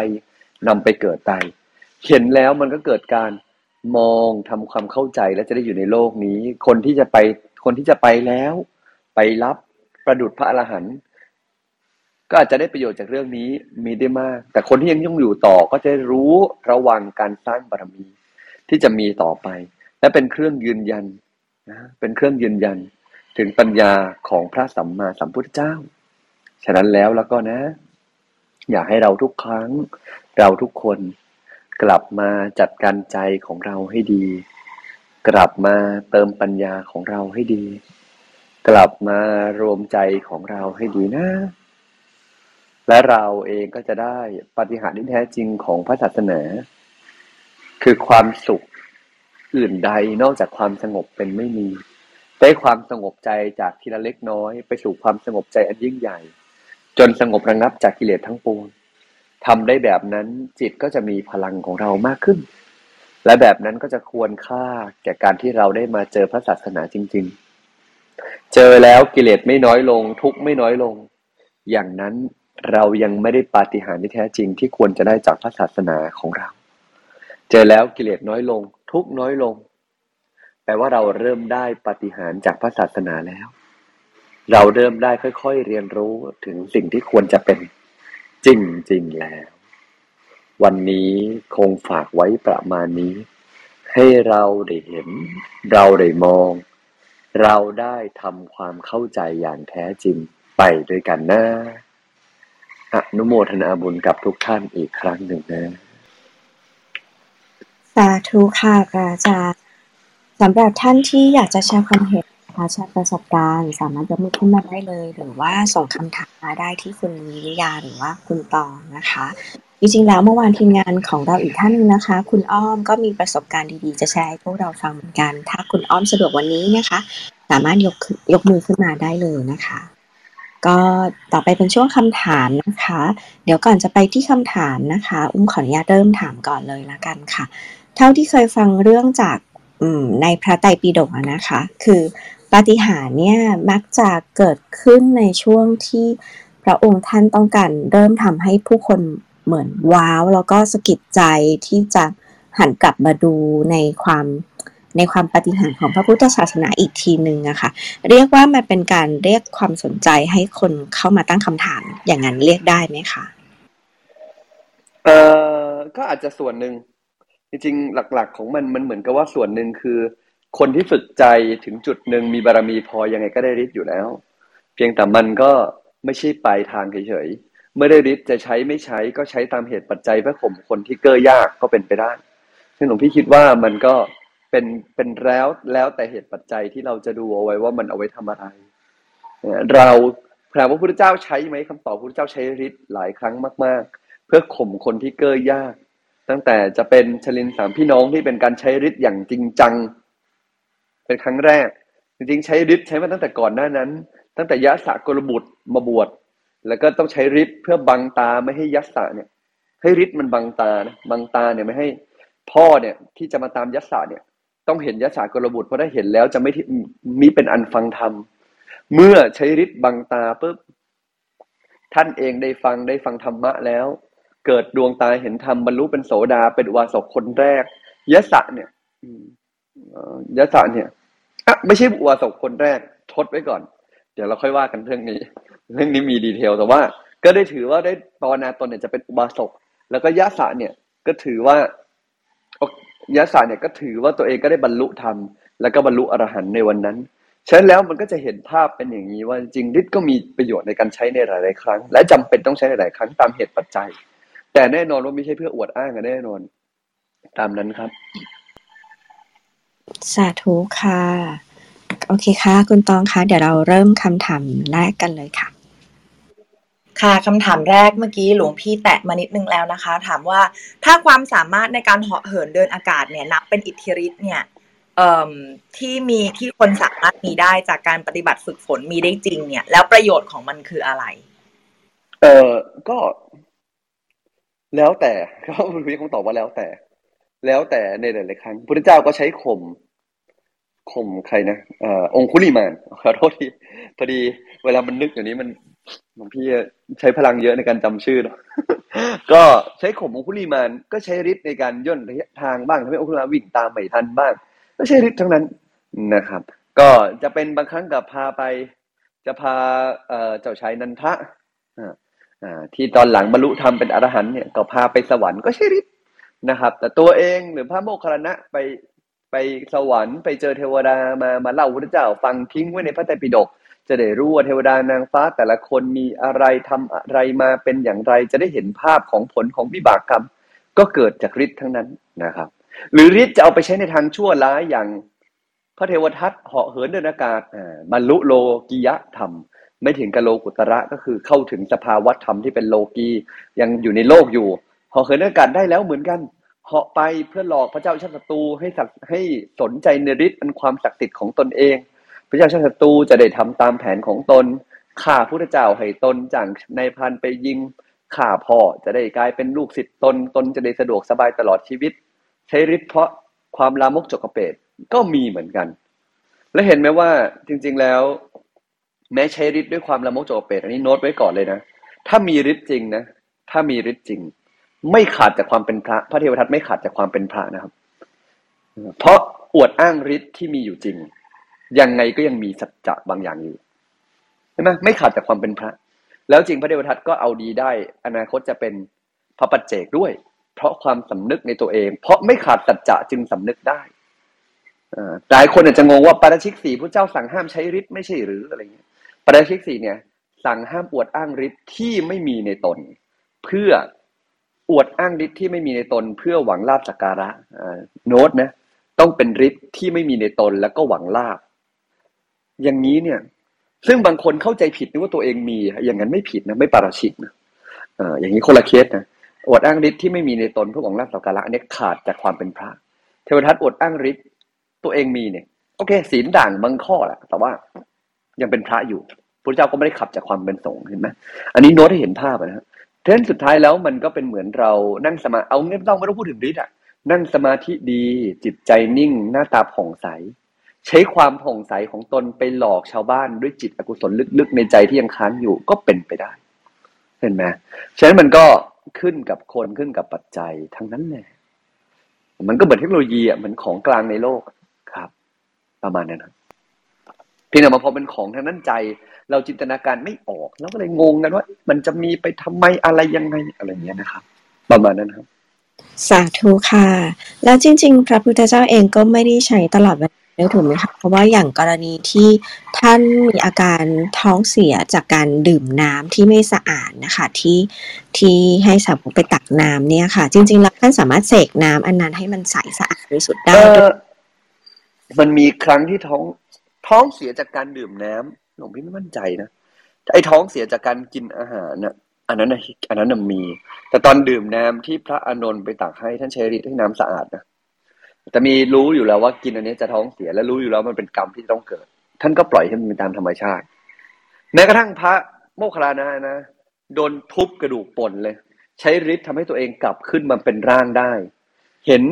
นำไปเกิดใดเห็นแล้วมันก็เกิดการมองทำความเข้าใจและจะได้อยู่ในโลกนี้ คนที่จะไปคนที่จะไปแล้ว ไปรับประดุจพระอรหันต์ก็อาจจะได้ประโยชน์จากเรื่องนี้มีได้มาก แต่คนที่ยังย่งอยู่ต่อก็จะรู้ระวังการสร้างบารมีที่จะมีต่อไป และเป็นเครื่องยืนยันนะเป็นเครื่องยืนยันถึงปัญญาของพระสัมมาสัมพุทธเจ้า ฉะนั้นแล้วแล้วก็นะ อยากให้เราทุกครั้ง เราทุกคนกลับมาจัดการใจของเราให้ดี กลับมาเติมปัญญาของเราให้ดี กลับมารวมใจของเราให้ดีนะ และเราเองก็จะได้ปฏิหารที่แท้จริงของพระศาสนา คือความสุข อื่นใดนอกจากความสงบเป็นไม่มี ได้ความสงบใจจากทีละเล็กน้อย ไปสู่ความสงบใจอันยิ่งใหญ่ จนสงบระงับจากกิเลสทั้งปวงทำได้แบบนั้นจิตก็จะมีพลังของเรามากขึ้น และแบบนั้นก็จะควรค่าแก่การที่เราได้มาเจอพระศาสนาจริง ๆ เจอแล้วกิเลสไม่น้อยลง ทุกไม่น้อยลง อย่างนั้นเรายังไม่ได้ปาฏิหาริย์ที่แท้จริงที่ควรจะได้จากพระศาสนาของเรา เจอแล้วกิเลสน้อยลง ทุกน้อยลง แปลว่าเราเริ่มได้ปฏิหารจากพระศาสนาแล้ว เราเริ่มได้ค่อย ๆ เรียนรู้ถึงสิ่งที่ควรจะเป็นจริง ๆ แล้ว วันนี้คงฝากไว้ประมาณนี้ ให้เราได้เห็น เราได้มอง เราได้ทำความเข้าใจอย่างแท้จริงไปด้วยกันนะอนุโมทนาบุญกับทุกท่านอีกครั้งหนึ่งนะ สาธุค่ะอาจารย์สำหรับท่านที่อยากจะแชร์ความเห็นคะแชร์ประสบการณ์ สามารถยกมือขึ้นมาได้เลย หรือว่าส่งคำถามมาได้ที่คุณวิริยาหรือว่าคุณตองนะคะ จริงๆแล้วเมื่อวานทีมงานของเราอีกท่านนึงนะคะ คุณอ้อมก็มีประสบการณ์ดีๆ จะแชร์ให้พวกเราฟังเหมือนกัน ถ้าคุณอ้อมสะดวกวันนี้นะคะ สามารถยกยกมือขึ้นมาได้เลยนะคะก็ต่อไปเป็นช่วงคำถามนะคะ เดี๋ยวก่อนจะไปที่คำถามนะคะ อุ้มขออนุญาตเริ่มถามก่อนเลยละกันค่ะ เท่าที่เคยฟังเรื่องจากในพระไตรปิฎกนะคะ คือปาฏิหาริย์เนี่ยมักจะเกิดขึ้นในช่วงที่พระองค์ท่านต้องการเริ่มทำให้ผู้คนเหมือนว้าว แล้วก็สะกิดใจที่จะหันกลับมาดูในความในความปฏิหารของพระพุทธศาสนาอีกทีหนึ่งอะคะ่ะเรียกว่ามันเป็นการเรียกความสนใจให้คนเข้ามาตั้งคำถามอย่างนั้นเรียกได้ไหมคะเออก็อาจจะส่วนหนึ่ง จริงๆหลัก ๆ ของมันมันเหมือนกับว่าส่วนหนึ่งคือ คนที่ฝึกใจถึงจุดหนึ่งมีบารมีพอยังไงก็ได้ฤทธิ์อยู่แล้ว เพียงแต่มันก็ไม่ใช่ปลายทางเฉยๆเมื่อได้ฤทธิ์จะใช้ไม่ใช้ก็ใช้ตามเหตุปัจจัยเพื่อข่มคนที่เก้อยากก็เป็นไปได้ซึ่งหลวงพี่คิดว่ามันก็เป็นเป็นแล้วแล้วแต่เหตุปัจจัยที่เราจะดูเอาไว้ว่ามันเอาไว้ทำอะไร เราถามว่าพระพุทธเจ้าใช้ไหมคำตอบพระพุทธเจ้าใช้ฤทธิ์หลายครั้งมาก ๆ เพื่อข่มคนที่เก้อยาก ตั้งแต่จะเป็นชลินสามพี่น้องที่เป็นการใช้ฤทธิ์อย่างจริงจัง เป็นครั้งแรก จริงๆ ใช้ฤทธิ์ใช้มาตั้งแต่ก่อนหน้านั้น ตั้งแต่ยะสะกลบุตรมาบวชแล้วก็ต้องใช้ฤทธิ์เพื่อบังตาไม่ให้ยะสะเนี่ย ให้ฤทธิ์มันบังตานะบังตาเนี่ยไม่ให้พ่อเนี่ยที่จะมาตามยะสะเนี่ย ต้องเห็นยะสะกลบุตรเพราะถ้าเห็นแล้วจะไม่มีเป็นอันฟังธรรมเมื่อใช้ฤทธิ์บังตาปุ๊บท่านเองได้ฟังได้ฟังธรรมะแล้ว เกิดดวงตาเห็นธรรมบรรลุเป็นโสดาเป็นวาสกคนแรกยะสะเนี่ยยะสะเนี่ยอะไม่ใช่วาสกคนแรกทดไว้ก่อน เดี๋ยวเราค่อยว่ากันเรื่องนี้ เรื่องนี้มีดีเทลแต่ว่า ก็ได้ถือว่าได้ภาวนาตนเนี่ยจะเป็นอุบาสกแล้วก็ยะสะเนี่ยก็ถือว่ายะสะเนี่ยก็ถือว่าตัวเองก็ได้บรรลุธรรมแล้วก็บรรลุอรหันต์ในวันนั้นฉะนั้นแล้วมันก็จะเห็นภาพเป็นอย่างนี้ว่าจริงฤทธิ์ก็มีประโยชน์ในการใช้ในหลาย ๆ ครั้ง และจำเป็นต้องใช้ในหลายครั้งตามเหตุปัจจัย แต่แน่นอนว่าไม่ใช่เพื่ออวดอ้างกันแน่นอน ตามนั้นครับ สาธุค่ะ โอเคค่ะ คุณตองคะเดี๋ยวเราเริ่มคำถามแรกกันเลยค่ะ ค่ะคำถามแรกเมื่อกี้หลวงพี่แตะมานิดนึงแล้วนะคะ ถามว่าถ้าความสามารถในการเหาะเหินเดินอากาศเนี่ยนับเป็นอิทธิฤทธิ์เนี่ยที่มีที่คนสามารถมีได้จากการปฏิบัติฝึกฝนมีได้จริงเนี่ย แล้วประโยชน์ของมันคืออะไร เออก็ แล้วแต่ก็คุณพี่คงตอบว่าแล้วแต่ แล้วแต่ในหลายๆครั้งพระเจ้าก็ใช้ข่มข่มใครนะเอ่อองคุลิมานขอโทษทีพอดีเวลามันนึกอย่างนี้มันหลวงพี่ใช้พลังเยอะในการจำชื่อเนาะก็ใช้ข่มองคุลิมานก็ใช้ฤทธิ์ในการย่นระยะทางบ้างทำให้องคุลิมานวิ่งตามไม่ทันบ้างไม่ใช่ฤทธิ์ทั้งนั้นนะครับ ก็จะเป็นบางครั้งกับพาไป จะพาเจ้าชายนันทะ ที่ตอนหลังบรรลุธรรมเป็นอรหันต์เนี่ยก็พาไปสวรรค์ก็ใช่ฤทธิ์นะครับ แต่ตัวเองหรือพระโมคคัลลานะไปไปสวรรค์ไปเจอเทวดามามาเล่าพระเจ้าฟังทิ้งไว้ในพระไตรปิฎกจะได้รู้ว่าเทวดานางฟ้าแต่ละคนมีอะไรทำอะไรมาเป็นอย่างไร จะได้เห็นภาพของผลของวิบากกรรม ก็เกิดจากฤทธิ์ทั้งนั้นนะครับ หรือฤทธิ์จะเอาไปใช้ในทางชั่วร้ายอย่างพระเทวทัตเหาะเหินเดินอากาศบรรลุโลกิยธรรม ไม่ถึงกะโลกุตระก็คือเข้าถึงสภาวะธรรมที่เป็นโลกียังอยู่ในโลกอยู่เหาะเหินอากาศได้แล้วเหมือนกันเหาะไปเพื่อหลอกพระเจ้าชาติศัตรูให้สักให้สนใจในฤทธิ์อันความศักดิ์สิทธิ์ของตนเอง พระเจ้าชาติศัตรูจะได้ทำตามแผนของตนฆ่าพระเจ้าให้ตนจากในพันไปยิงฆ่าพ่อจะได้กลายเป็นลูกศิษย์ตนตนจะได้สะดวกสบายตลอดชีวิต ใช้ฤทธิ์เพราะความลามกจกกระเปดก็มีเหมือนกัน และเห็นไหมว่าจริง ๆแล้ว แม้ใช้ฤทธิ์ด้วยความลามกจกกรเปดอันนี้โน้ตไว้ก่อนเลยนะ ถ้ามีฤทธิ์จริงนะ ถ้ามีฤทธิ์จริง ไม่ขาดจากความเป็นพระ พระเทวทัตไม่ขาดจากความเป็นพระนะครับ เพราะอวดอ้างฤทธิ์ที่มีอยู่จริง ยังไงก็ยังมีสัจจะบางอย่างอยู่ใช่ไหมไม่ขาดจากความเป็นพระ แล้วจริงพระเทวทัตก็เอาดีได้ อนาคตจะเป็นพระปัจเจกด้วย เพราะความสำนึกในตัวเอง เพราะไม่ขาดสัจจะจึงสำนึกได้หลายคนอาจจะงงว่าปาราชิกสี่พระเจ้าสั่งห้ามใช้ฤทธิ์ไม่ใช่หรืออะไรเงี้ย ปราชิกสี่เนี่ย สั่งห้ามอวดอ้างฤทธิ์ที่ไม่มีในตน เพื่ออวดอ้างฤทธิ์ที่ไม่มีในตน เพื่อหวังลาบสักการะโน้ตนะต้องเป็นฤทธิ์ที่ไม่มีในตนแล้วก็หวังลาบอย่างนี้เนี่ย ซึ่งบางคนเข้าใจผิดนึกว่าตัวเองมี อย่างนั้นไม่ผิดนะไม่ปาราชิกนะอย่างนี้คนละเคสนะอวดอ้างฤทธิ์ที่ไม่มีในตนเพื่อหวังลาภสักการะอันนี้ขาดจากความเป็นพระ เทวทัตอวดอ้างฤทธิ์ตัวเองมีเนี่ย โอเค ศีลด่างบางข้อแหละแต่ว่ายังเป็นพระอยู่ พระเจ้าก็ไม่ได้ขับจากความเป็นสงฆ์เห็นไหมอันนี้โน้ตให้เห็นภาพนะฮะเทนสุดท้ายแล้วมันก็เป็นเหมือนเรานั่งสมาเอาไม่ต้องไม่ต้องพูดถึงฤทธิ์อะนั่งสมาธิดีจิตใจนิ่ง หน้าตาผ่องใส ใช้ความผ่องใสของตนไปหลอกชาวบ้านด้วยจิตอกุศลลึกๆในใจที่ยังค้างอยู่ก็เป็นไปได้ เห็นไหมฉะนั้นมันก็ขึ้นกับคนขึ้นกับปัจจัยทั้งนั้นแหละมันก็เหมือนเทคโนโลยีอะเหมือนของกลางในโลกครับ ประมาณนั้น พี่นมาพอเป็นของทางนั้นใจ เราจินตนาการไม่ออกแล้วก็เลยงงกันว่า มันจะมีไปทำไมอะไรยังไงอะไรเงี้ยนะครับ ประมาณนั้นครับ สาธุค่ะ แล้วจริง ๆ พระพุทธเจ้าเองก็ไม่ได้ใช้ตลอดเวลาด้วยถูกไหมคะเพราะว่าอย่างกรณีที่ท่านมีอาการท้องเสียจากการดื่มน้ำที่ไม่สะอาดนะคะ ที่ที่ให้สาวกไปตักน้ำเนี่ยค่ะ จริง ๆ แล้วท่านสามารถเสกน้ำอันนั้นให้มันใสสะอาดบริสุทธิ์ได้เอด้วยอมันมีครั้งที่ท้อง ท้องเสียจากการดื่มน้ำหลวงพี่ไม่มั่นใจนะไอ้ท้องเสียจากการกินอาหารน่ะอันนั้นน่ะอันนั้นมี แต่ตอนดื่มน้ำที่พระอานนท์ไปตักให้ท่านใช้ฤทธิ์ให้น้ำสะอาดนะแต่มีรู้อยู่แล้วว่ากินอันนี้จะท้องเสียและรู้อยู่แล้วมันเป็นกรรมที่ต้องเกิด ท่านก็ปล่อยให้มันเป็นตามธรรมชาติแม้กระทั่งพระโมคคัลลานะนะโดนทุบกระดูกป่นเลย ใช้ฤทธิ์ทำให้ตัวเองกลับขึ้นมาเป็นร่างได้ เห็น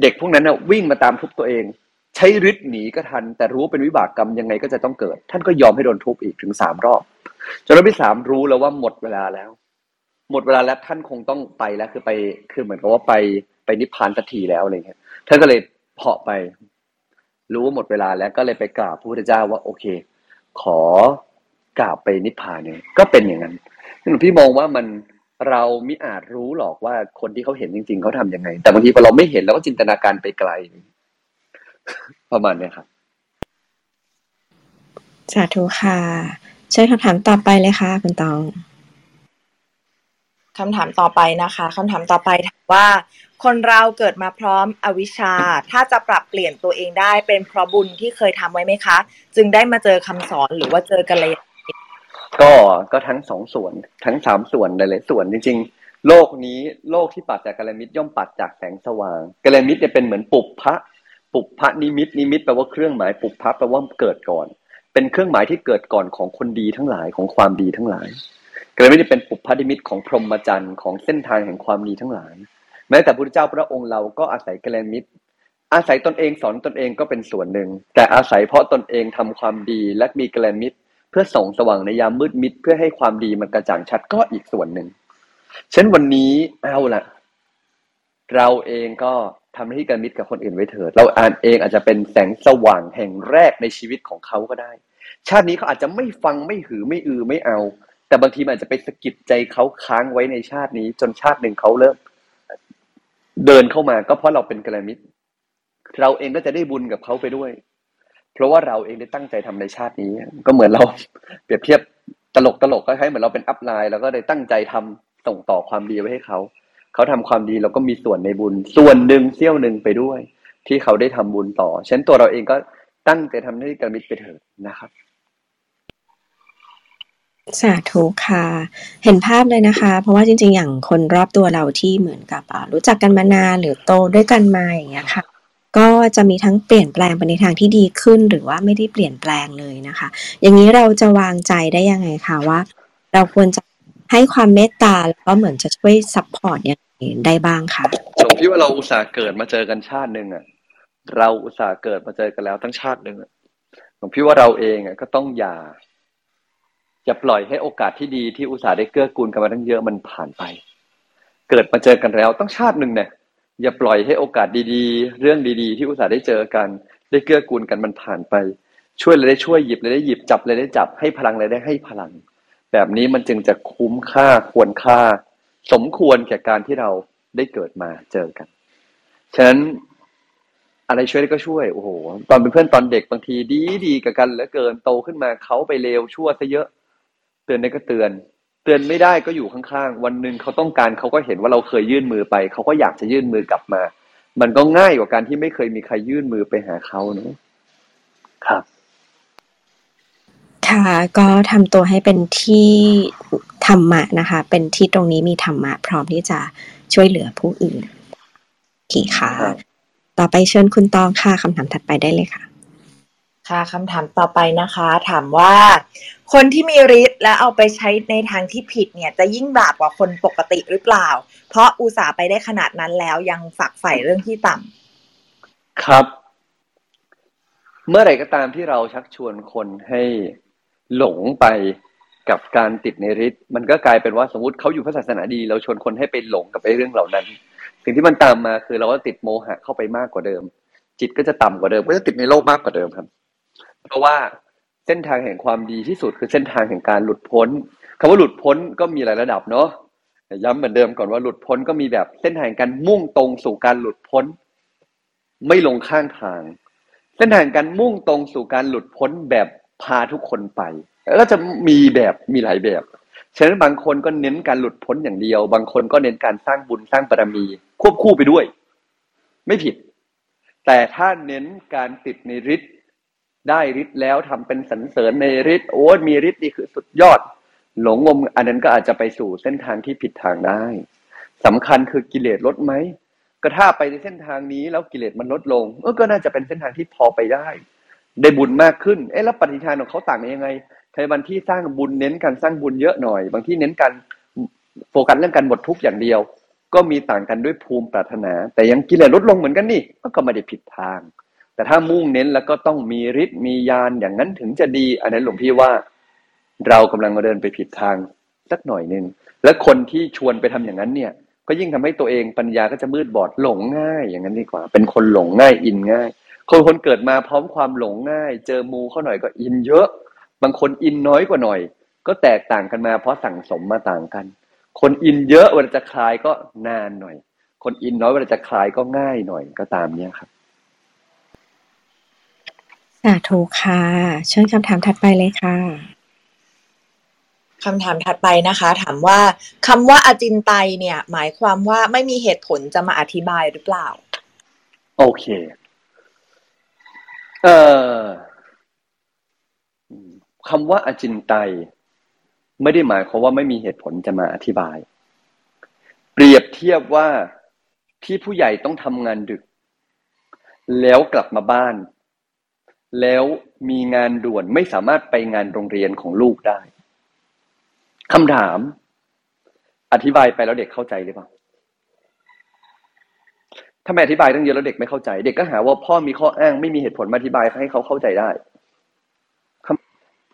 เด็กพวกนั้นนะวิ่งมาตามทุบตัวเอง ใช้ฤทธิ์หนีก็ทัน แต่รู้ว่าเป็นวิบากกรรมยังไงก็จะต้องเกิด ท่านก็ยอมให้โดนทุบอีกถึงสามรอบจนรอบที่สามรู้แล้วว่าหมดเวลาแล้ว หมดเวลาแล้วท่านคงต้องไปแล้วคือไปคือเหมือนกับว่าไปไปนิพพานสักทีแล้วอะไรเงี้ยท่านก็เลยเพาะไป รู้ว่าหมดเวลาแล้วก็เลยไปกราบพระพุทธเจ้าว่าโอเค ขอกราบไปนิพพานเนี่ยก็เป็นอย่างนั้นหลวงพี่มองว่ามันเรามิอาจรู้หรอกว่าคนที่เขาเห็นจริง ๆเขาทำยังไง แต่บางทีพอเราไม่เห็นเราก็จินตนาการไปไกล ประมาณเนี้ยครับสาธุค่ะเชิญคำถามต่อไปเลยค่ะ คุณตองคำถามต่อไปนะคะคำถามต่อไปถามว่า คนเราเกิดมาพร้อมอวิชชา ถ้าจะปรับเปลี่ยนตัวเองได้เป็นเพราะบุญที่เคยทำไว้ไหมคะ จึงได้มาเจอคำสอนหรือว่าเจอกัลยาณมิตรก็ก็ทั้งสองส่วนทั้งสามส่วนหลายๆส่วนจริง ๆ โลกนี้โลกที่ปัดจากกัลยาณมิตรย่อมปัดจากแสงสว่างกัลยาณมิตรเนี่ยเป็นเหมือนปุบพระ ปุบพระนิมิตนิมิตแปลว่าเครื่องหมายปุบพระแปลว่าเกิดก่อน เป็นเครื่องหมายที่เกิดก่อนของคนดีทั้งหลายของความดีทั้งหลายกลยาณมิตรเนี่ยเป็นปุบพระนิมิตของพรหมจรรย์ของเส้นทางแห่งความดีทั้งหลาย แม้แต่พระพุทธเจ้าพระองค์เราก็อาศัยกัลยาณมิตร อาศัยตนเองสอนตนเองก็เป็นส่วนหนึ่ง แต่อาศัยเพราะตนเองทำความดีและมีกัลยาณมิตร เพื่อส่องสว่างในยามมืดมิดเพื่อให้ความดีมันกระจ่างชัดก็อีกส่วนหนึ่งเช่นวันนี้เอาละ เราเองก็ทำหน้าที่การมิตรกับคนอื่นไว้เถิด เราอ่านเองอาจจะเป็นแสงสว่างแห่งแรกในชีวิตของเขาก็ได้ ชาตินี้เขาอาจจะไม่ฟังไม่หือไม่อือไม่เอา แต่บางทีมันอาจจะไปสะกิดใจเขาค้างไว้ในชาตินี้ จนชาติหนึ่งเขาเริ่มเดินเข้ามาก็เพราะเราเป็นกัลยาณมิตร เราเองก็จะได้บุญกับเขาไปด้วย เพราะว่าเราเองได้ตั้งใจทำในชาตินี้ ก็เหมือนเราเปรียบเทียบตลกตลกก็คล้เหมือนเราเป็นอัพไลน์แล้วก็ได้ตั้งใจทำส่งต่อความดีไว้ให้เขา เขาทำความดีเราก็มีส่วนในบุญ ส่วนหนึ่งเสี้ยวหนึ่งไปด้วย ที่เขาได้ทำบุญต่อฉะนั้นตัวเราเองก็ตั้งใจทำหน้าที่การมิตรไปเถิดนะครับสาธุค่ะ เห็นภาพเลยนะคะ เพราะว่าจริง ๆ อย่างคนรอบตัวเราที่เหมือนกับรู้จักกันมานานหรือโตด้วยกันมาอย่างเงี้ยค่ะ ก็จะมีทั้งเปลี่ยนแปลงไปในทางที่ดีขึ้น หรือว่าไม่ได้เปลี่ยนแปลงเลยนะคะ อย่างนี้เราจะวางใจได้ยังไงคะว่า เราควรจะให้ความเมตตาแล้วก็เหมือนจะช่วย support ยังไง ได้บ้างคะผมคิดว่าเราอุตส่าห์เกิดมาเจอกันชาติหนึ่งอะ เราอุตส่าห์เกิดมาเจอกันแล้วทั้งชาติหนึ่งอะผมคิดว่าเราเองอะก็ต้องอย่าอย่าปล่อยให้โอกาสที่ดีที่อุตส่าห์ได้เกื้อกูลกันมาตั้งเยอะมันผ่านไป เกิดมาเจอกันแล้วต้องชาติหนึ่งเนี่ยอย่าปล่อยให้โอกาสดีๆ เรื่องดีๆ ที่อุตส่าห์ได้เจอกัน ได้เกื้อกูลกันมันผ่านไป ช่วยเลยได้ช่วยหยิบเลยได้หยิบจับเลยได้จับให้พลังเลยได้ให้พลัง แบบนี้มันจึงจะคุ้มค่าควรค่า สมควรแก่การที่เราได้เกิดมาเจอกัน ฉะนั้นอะไรช่วยก็ช่วยโอ้โหตอนเป็นเพื่อนตอนเด็กบางทีดีดีกับกันเหลือเกินโตขึ้นมาเขาไปเลวชั่วซะเยอะ เตือนได้ก็เตือน เตือนไม่ได้ก็อยู่ข้างๆ วันหนึ่งเขาต้องการเขาก็เห็นว่าเราเคยยื่นมือไป เขาก็อยากจะยื่นมือกลับมา มันก็ง่ายกว่าการที่ไม่เคยมีใครยื่นมือไปหาเขาเนะครับ ค่ะก็ทำตัวให้เป็นที่ธรรมะนะคะ เป็นที่ตรงนี้มีธรรมะ พร้อมที่จะช่วยเหลือผู้อื่นโอเคค่ะครับต่อไปเชิญคุณตองค่ะคำถามถัดไปได้เลยค่ะ ค่ะคำถามต่อไปนะคะ ถามว่า คนที่มีฤทธิ์และเอาไปใช้ในทางที่ผิดเนี่ย จะยิ่งบาปกว่าคนปกติหรือเปล่า เพราะอุตส่าห์ไปได้ขนาดนั้นแล้วยังฝักใฝ่เรื่องที่ต่ำครับ เมื่อไหร่ก็ตามที่เราชักชวนคนให้ หลงไปกับการติดในฤทธิ์มันก็กลายเป็นว่าสมมติเขาอยู่พระศาสนาดี เราชวนคนให้ไปหลงกับไอ้เรื่องเหล่านั้น สิ่งที่มันตามมาคือเราก็ติดโมหะเข้าไปมากกว่าเดิม จิตก็จะต่ำกว่าเดิมก็จะติดในโลกมากกว่าเดิมครับ เพราะว่าเส้นทางแห่งความดีที่สุดคือเส้นทางแห่งการหลุดพ้นคำว่าหลุดพ้นก็มีหลายระดับเนาะย้ำเหมือนเดิมก่อนว่าหลุดพ้นก็มีแบบเส้นทางการมุ่งตรงสู่การหลุดพ้น ไม่ลงข้างทาง เส้นทางการมุ่งตรงสู่การหลุดพ้นแบบ พาทุกคนไป แล้วก็จะมีแบบมีหลายแบบ ฉะนั้นบางคนก็เน้นการหลุดพ้นอย่างเดียว บางคนก็เน้นการสร้างบุญสร้างบารมี ควบคู่ไปด้วย ไม่ผิด แต่ถ้าเน้นการติดในฤทธิ์ได้ฤทธิ์แล้วทำเป็นสรรเสริญในฤทธิ์โอ้มีฤทธิ์นี่คือสุดยอด หลงงมอันนั้นก็อาจจะไปสู่เส้นทางที่ผิดทางได้สำคัญคือกิเลสลดไหมก็ถ้าไปในเส้นทางนี้แล้วกิเลสมันลดลงก็น่าจะเป็นเส้นทางที่พอไปได้ ได้บุญมากขึ้น เอ๊ะแล้วปฏิทานของเขาต่างกันยังไงใครบางที่สร้างบุญเน้นการสร้างบุญเยอะหน่อย บางที่เน้นการโฟกัสเรื่องการหมดทุกข์อย่างเดียว ก็มีต่างกันด้วยภูมิปรารถนา แต่ยังกิเลสลดลงเหมือนกันนี่ก็ไม่ได้ผิดทาง แต่ถ้ามุ่งเน้นแล้วก็ต้องมีฤทธิ์มียานอย่างนั้นถึงจะดี อันนั้นหลวงพี่ว่า เรากำลังเดินไปผิดทางสักหน่อยหนึ่งและคนที่ชวนไปทำอย่างนั้นเนี่ย ก็ยิ่งทำให้ตัวเองปัญญาก็จะมืดบอดหลงง่าย อย่างนั้นดีกว่า เป็นคนหลงง่ายอินง่าย คนคนเกิดมาพร้อมความหลงง่าย เจอมูเข้าหน่อยก็อินเยอะ บางคนอินน้อยกว่าหน่อย ก็แตกต่างกันมา เพราะสั่งสมมาต่างกัน คนอินเยอะเวลาจะคลายก็นานหน่อย คนอินน้อยเวลาจะคลายก็ง่ายหน่อยก็ตามเนี้ยครับสาธุค่ะ เชิญคำถามถัดไปเลยค่ะคำถามถัดไปนะคะ ถามว่าคำว่าอาจินไตยเนี่ย หมายความว่าไม่มีเหตุผลจะมาอธิบายหรือเปล่า โอเค เออคำว่าอจินไตย ไม่ได้หมายความว่าไม่มีเหตุผลจะมาอธิบาย เปรียบเทียบว่าที่ผู้ใหญ่ต้องทำงานดึก แล้วกลับมาบ้าน แล้วมีงานด่วนไม่สามารถไปงานโรงเรียนของลูกได้คำถาม อธิบายไปแล้วเด็กเข้าใจหรือเปล่า ถ้าไม่อธิบายตั้งเยอะแล้วเด็กไม่เข้าใจ เด็กก็หาว่าพ่อมีข้ออ้างไม่มีเหตุผลมาอธิบายให้เขาเข้าใจได้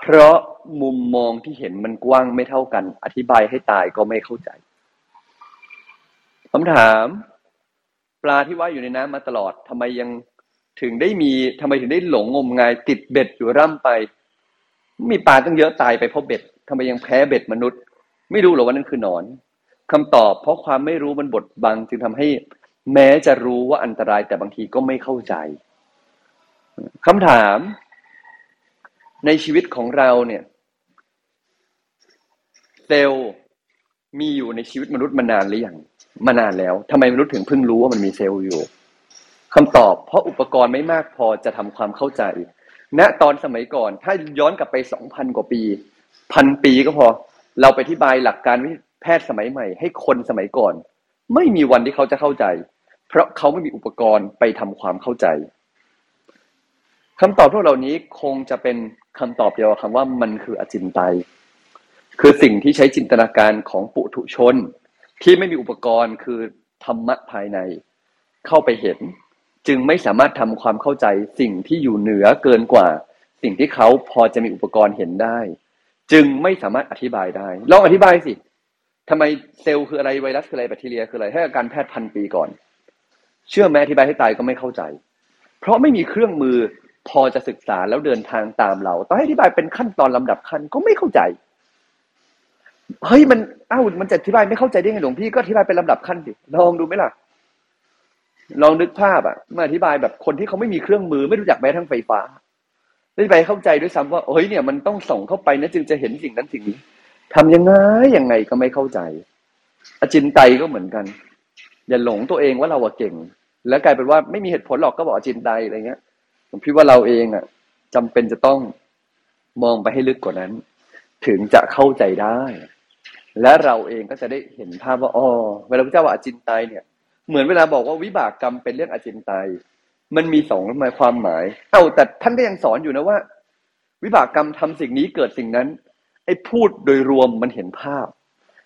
เพราะมุมมองที่เห็นมันกว้างไม่เท่ากัน อธิบายให้ตายก็ไม่เข้าใจคำถาม ปลาที่ว่ายอยู่ในน้ำมาตลอดทำไมยังถึงได้มีทำไมถึงได้หลงงมงาย ติดเบ็ดอยู่ร่ำไป มีปลาตั้งเยอะตายไปเพราะเบ็ดทำไมยังแพ้เบ็ดมนุษย์ ไม่รู้หรอว่านั่นคือหนอนคำตอบเพราะความไม่รู้มันบดบังจึงทำให้ แม้จะรู้ว่าอันตรายแต่บางทีก็ไม่เข้าใจคำถาม ในชีวิตของเราเนี่ยเซลล์มีอยู่ในชีวิตมนุษย์มานานหรือยังมานานแล้วทำไมมนุษย์ถึงเพิ่งรู้ว่ามันมีเซลล์อยู่คำตอบ เพราะอุปกรณ์ไม่มากพอจะทำความเข้าใจณตอนสมัยก่อน ถ้าย้อนกลับไปสองพันกว่าปีพันปีก็พอ เราไปอธิบายหลักการแพทย์สมัยใหม่ ให้คนสมัยก่อน ไม่มีวันที่เขาจะเข้าใจ เพราะเขาไม่มีอุปกรณ์ไปทำความเข้าใจคำตอบพวกเหล่านี้คงจะเป็นคำตอบเดียวกับคำว่ามันคืออจินไตยคือสิ่งที่ใช้จินตนาการของปุถุชน ที่ไม่มีอุปกรณ์คือธรรมะภายใน เข้าไปเห็น จึงไม่สามารถทำความเข้าใจสิ่งที่อยู่เหนือเกินกว่า สิ่งที่เขาพอจะมีอุปกรณ์เห็นได้ จึงไม่สามารถอธิบายได้ลองอธิบายสิทำไมเซลล์คืออะไรไวรัสคืออะไรแบคทีเรียคืออะไรให้การแพทย์พันปีก่อน เชื่อแม้อธิบายให้ตายก็ไม่เข้าใจ เพราะไม่มีเครื่องมือพอจะศึกษาแล้วเดินทางตามเราต้องให้อธิบายเป็นขั้นตอนลำดับขั้นก็ไม่เข้าใจเฮ้ยมันอ้าวมันจะอธิบายไม่เข้าใจได้ไงหลวงพี่ก็อธิบายเป็นลำดับขั้นดิลองดูไหมล่ะ ลองนึกภาพอะมาอธิบายแบบคนที่เขาไม่มีเครื่องมือไม่รู้จักแม้ทั้งไฟฟ้าได้ไปเข้าใจด้วยซ้ำว่าเฮ้ยเนี่ยมันต้องส่งเข้าไปนะจึงจะเห็นสิ่งนั้นสิ่งนี้ทำยังไงยังไงก็ไม่เข้าใจ อจินไตก็เหมือนกัน อย่าหลงตัวเองว่าเราเก่ง แล้วกลายเป็นว่าไม่มีเหตุผลหรอกก็บอกอจินไตอะไรเงี้ย ผมคิดว่าเราเองอะจำเป็นจะต้องมองไปให้ลึกกว่านั้น ถึงจะเข้าใจได้ และเราเองก็จะได้เห็นภาพว่าอ๋อเวลาพระเจ้าว่าอจินไตเนี่ย เหมือนเวลาบอกว่าวิบากกรรมเป็นเรื่องอาจินไตมันมีสองหมายความหมาย เอ้าแต่ท่านก็ยังสอนอยู่นะว่า วิบากกรรมทำสิ่งนี้เกิดสิ่งนั้น ไอ้พูดโดยรวมมันเห็นภาพ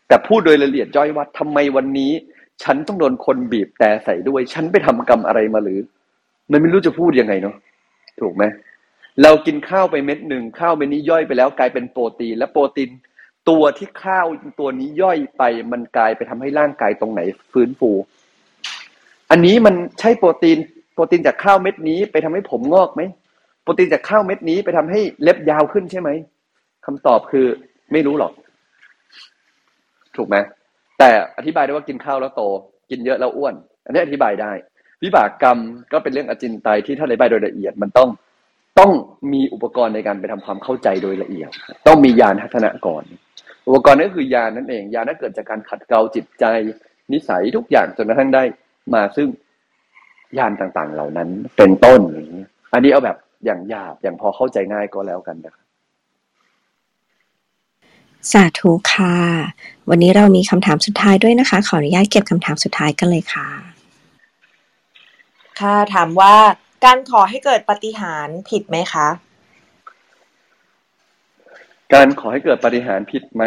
แต่พูดโดยละเอียดย่อยว่าทำไมวันนี้ ฉันต้องโดนคนบีบแต่ใส่ด้วย ฉันไปทำกรรมอะไรมาหรือ มันไม่รู้จะพูดยังไงเนาะถูกไหมเรากินข้าวไปเม็ดหนึ่งข้าวเม็ดนี้ย่อยไปแล้วกลายเป็นโปรตีน และโปรตีนตัวที่ข้าวตัวนี้ย่อยไปมันกลายไปทำให้ร่างกายตรงไหนฟื้นฟู อันนี้มันใช่โปรตีน โปรตีนจากข้าวเม็ดนี้ไปทำให้ผมงอกไหมโปรตีนจากข้าวเม็ดนี้ไปทำให้เล็บยาวขึ้นใช่ไหมคำตอบคือไม่รู้หรอก ถูกไหม แต่อธิบายได้ว่ากินข้าวแล้วโต กินเยอะแล้วอ้วน อันนี้อธิบายได้ วิบากกรรมก็เป็นเรื่องอจินไตยที่ถ้าอธิบายโดยละเอียดมันต้องต้องมีอุปกรณ์ในการไปทำความเข้าใจโดยละเอียด ต้องมียานทัศนะก่อน อุปกรณ์นั่นคือยานนั่นเองยานนั้นเกิดจากการขัดเกลาจิตใจ นิสัยทุกอย่างจนกระทั่งได้มาซึ่งยานต่างๆเหล่านั้นเป็นต้น อันนี้เอาแบบอย่างหยาบอย่างพอเข้าใจง่ายก็แล้วกันนะครับ สาธุค่ะ วันนี้เรามีคำถามสุดท้ายด้วยนะคะ ขออนุญาตเก็บคำถามสุดท้ายกันเลยค่ะ ค่ะ ถามว่าการขอให้เกิดปฏิหารผิดไหมคะ การขอให้เกิดปฏิหารผิดไหม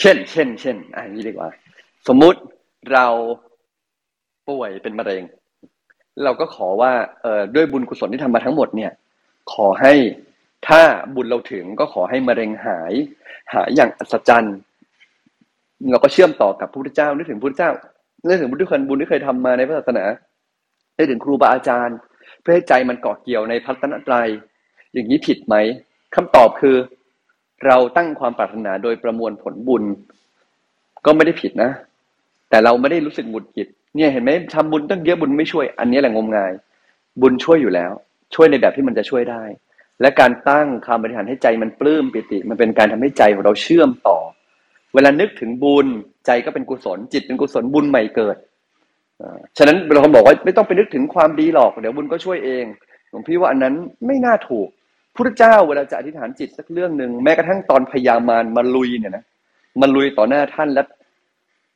เช่น เช่น เช่นอันนี้ดีกว่า สมมุติเราป่วยเป็นมะเร็ง เราก็ขอว่าเอ่อด้วยบุญกุศลที่ทำมาทั้งหมดเนี่ย ขอให้ ถ้าบุญเราถึงก็ขอให้มะเร็งหาย หายอย่างอัศจรรย์ เราก็เชื่อมต่อกับพระพุทธเจ้านึกถึงพระพุทธเจ้านึกถึงบุญที่เคยบุญที่เคยทำมาในพระศาสนานึกถึงครูบาอาจารย์ เพื่อให้ใจมันเกาะเกี่ยวในพัฒนตรัยอย่างนี้ผิดไหมคำตอบคือ เราตั้งความปรารถนาโดยประมวลผลบุญ ก็ไม่ได้ผิดนะ แต่เราไม่ได้รู้สึกหงุดหงิดเนี่ยเห็นไหมทำบุญตั้งเยอะบุญไม่ช่วย อันนี้แหละงมงาย บุญช่วยอยู่แล้ว ช่วยในแบบที่มันจะช่วยได้ และการตั้งคำบริหารให้ใจมันปลื้มปิติ มันเป็นการทำให้ใจของเราเชื่อมต่อ เวลานึกถึงบุญใจก็เป็นกุศล จิตเป็นกุศลบุญใหม่เกิดฉะนั้นเราคนบอกว่าไม่ต้องไปนึกถึงความดีหรอก เดี๋ยวบุญก็ช่วยเองหลวงพี่ว่าอันนั้นไม่น่าถูกพระเจ้าเวลาจะอธิษฐานจิตสักเรื่องหนึ่งแม้กระทั่งตอนพยามารมาลุยเนี่ยนะมาลุยต่อหน้าท่านแล้ว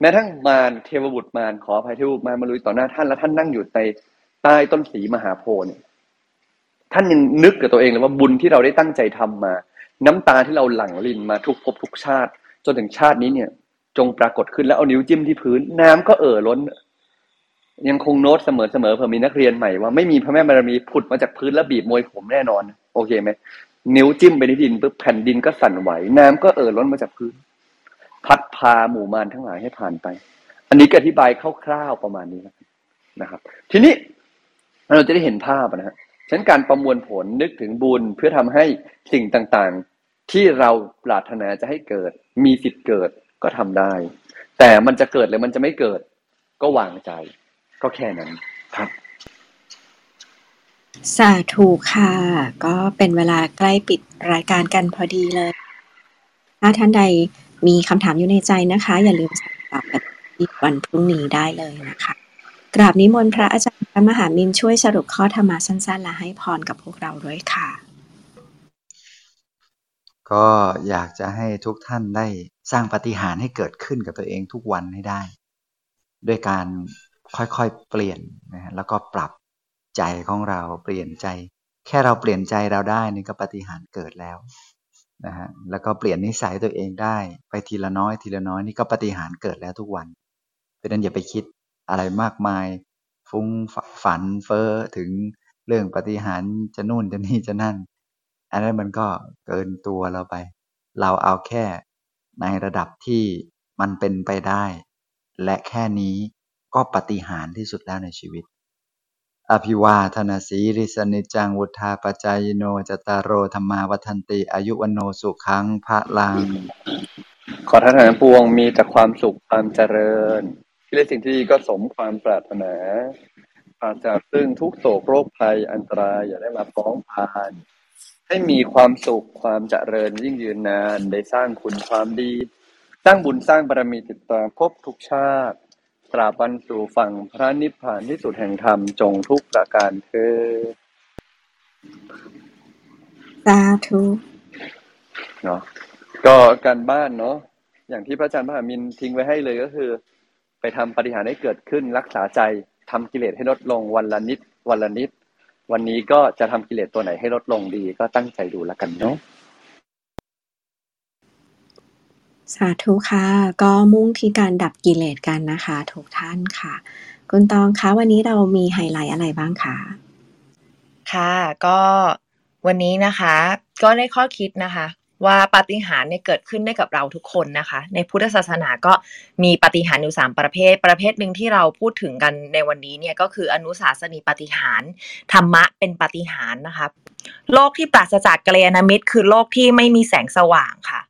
แม้ทั้งมารเทวบุตรมารขออภัยเทวบุตรมารมาลุยต่อหน้าท่านแล้วท่านนั่งอยู่ในใต้ต้นสีมหาโพธิ์เนี่ย ท่านยังนึกกับตัวเองเลยว่าบุญที่เราได้ตั้งใจทำมา น้ำตาที่เราหลั่งลินมาทุกภพทุกชาติ จนถึงชาตินี้เนี่ย จงปรากฏขึ้นแล้วเอานิ้วจิ้มที่พื้น น้ำก็เอ่อล้น ยังคงโน้ตเสมอเสมอเผื่อมีนักเรียนใหม่ว่าไม่มีพระแม่บารมีผุดมาจากพื้นแล้วบีบมวยผมแน่นอน โอเคไหมนิ้วจิ้มไปในดินปุ๊บแผ่นดินก็สั่นไหว น้ำก็เอ่อล้นมาจากพื้น พัดพาหมู่มารทั้งหลายให้ผ่านไป อันนี้อธิบายคร่าวๆประมาณนี้นะครับ ทีนี้เราจะได้เห็นภาพนะฮะ ฉะนั้นการประมวลผลนึกถึงบุญเพื่อทำให้สิ่งต่างๆ ที่เราปรารถนาจะให้เกิด มีสิทธิ์เกิดก็ทำได้ แต่มันจะเกิดหรือมันจะไม่เกิด ก็วางใจ ก็แค่นั้นครับสาธุค่ะ ก็เป็นเวลาใกล้ปิดรายการกันพอดีเลย ถ้าท่านใดมีคำถามอยู่ในใจนะคะ อย่าลืมส่งตอบกันอีกวันพรุ่งนี้ได้เลยนะคะ กราบนิมนต์พระอาจารย์พระมหามินช่วยสรุปข้อธรรมะสั้นๆ และให้พรกับพวกเราด้วยค่ะ ก็อยากจะให้ทุกท่านได้สร้างปฏิหารให้เกิดขึ้นกับตัวเองทุกวันให้ได้ ด้วยการค่อยๆเปลี่ยนนะแล้วก็ปรับใจของเราเปลี่ยนใจ แค่เราเปลี่ยนใจเราได้นี่ก็ปฏิหารเกิดแล้วนะฮะแล้วก็เปลี่ยนนิสัยตัวเองได้ ไปทีละน้อยทีละน้อยนี่ก็ปฏิหารเกิดแล้วทุกวันเพราะนั้นอย่าไปคิด อะไรมากมาย ฟุ้งฝันเฟ้อถึงเรื่องปฏิหารจะนู่นจะนี่จะนั่น อันนั้นมันก็เกินตัวเราไป เราเอาแค่ในระดับที่มันเป็นไปได้ และแค่นี้ก็ปฏิหารที่สุดแล้วในชีวิต อภิวาทนาสีริสนิจังวุธาปจายโนจตารโรธรรมาวัฒนติ อายุวันโนสุขังพระลัง ขอท่านทั้งปวงมีแต่ความสุขความเจริญ ที่ได้สิ่งที่ก็สมความปรารถนาปราศจากซึ่งทุกโศกโรคภัยอันตรายอย่าได้มาฟ้องผ่านให้มีความสุขความเจริญยิ่งยืนนานได้สร้างคุณความดี สร้างบุญสร้างบารมีติดตามพบทุกชาติ ตราบันสู่ฝั่งพระนิพพานที่สุดแห่งธรรมจงทุกประการเถิดสาธุเนาะก็การบ้านเนาะอย่างที่พระอาจารย์พระมินทิ้งไว้ให้เลยก็คือ ไปทำปฏิหารให้เกิดขึ้นรักษาใจทำกิเลสให้ลดลงวันละนิดวันละนิด วันนี้ก็จะทำกิเลสตัวไหนให้ลดลงดี ก็ตั้งใจดูแล้วกันเนาะสาธุค่ะ ก็มุ่งที่การดับกิเลสกันนะคะทุกท่านค่ะ คุณตองคะวันนี้เรามีไฮไลท์อะไรบ้างคะค่ะ ก็วันนี้นะคะ ก็ได้ข้อคิดนะคะ ว่าปาฏิหาริย์เนี่ยเกิดขึ้นได้กับเราทุกคนนะคะ ในพุทธศาสนาก็มีปาฏิหาริย์อยู่สามประเภท ประเภทหนึ่งที่เราพูดถึงกันในวันนี้เนี่ยก็คืออนุสาสนีปาฏิหาริย์ธรรมะเป็นปาฏิหาริย์นะคะ โลกที่ปราศจากกัลยาณมิตร คือโลกที่ไม่มีแสงสว่างค่ะ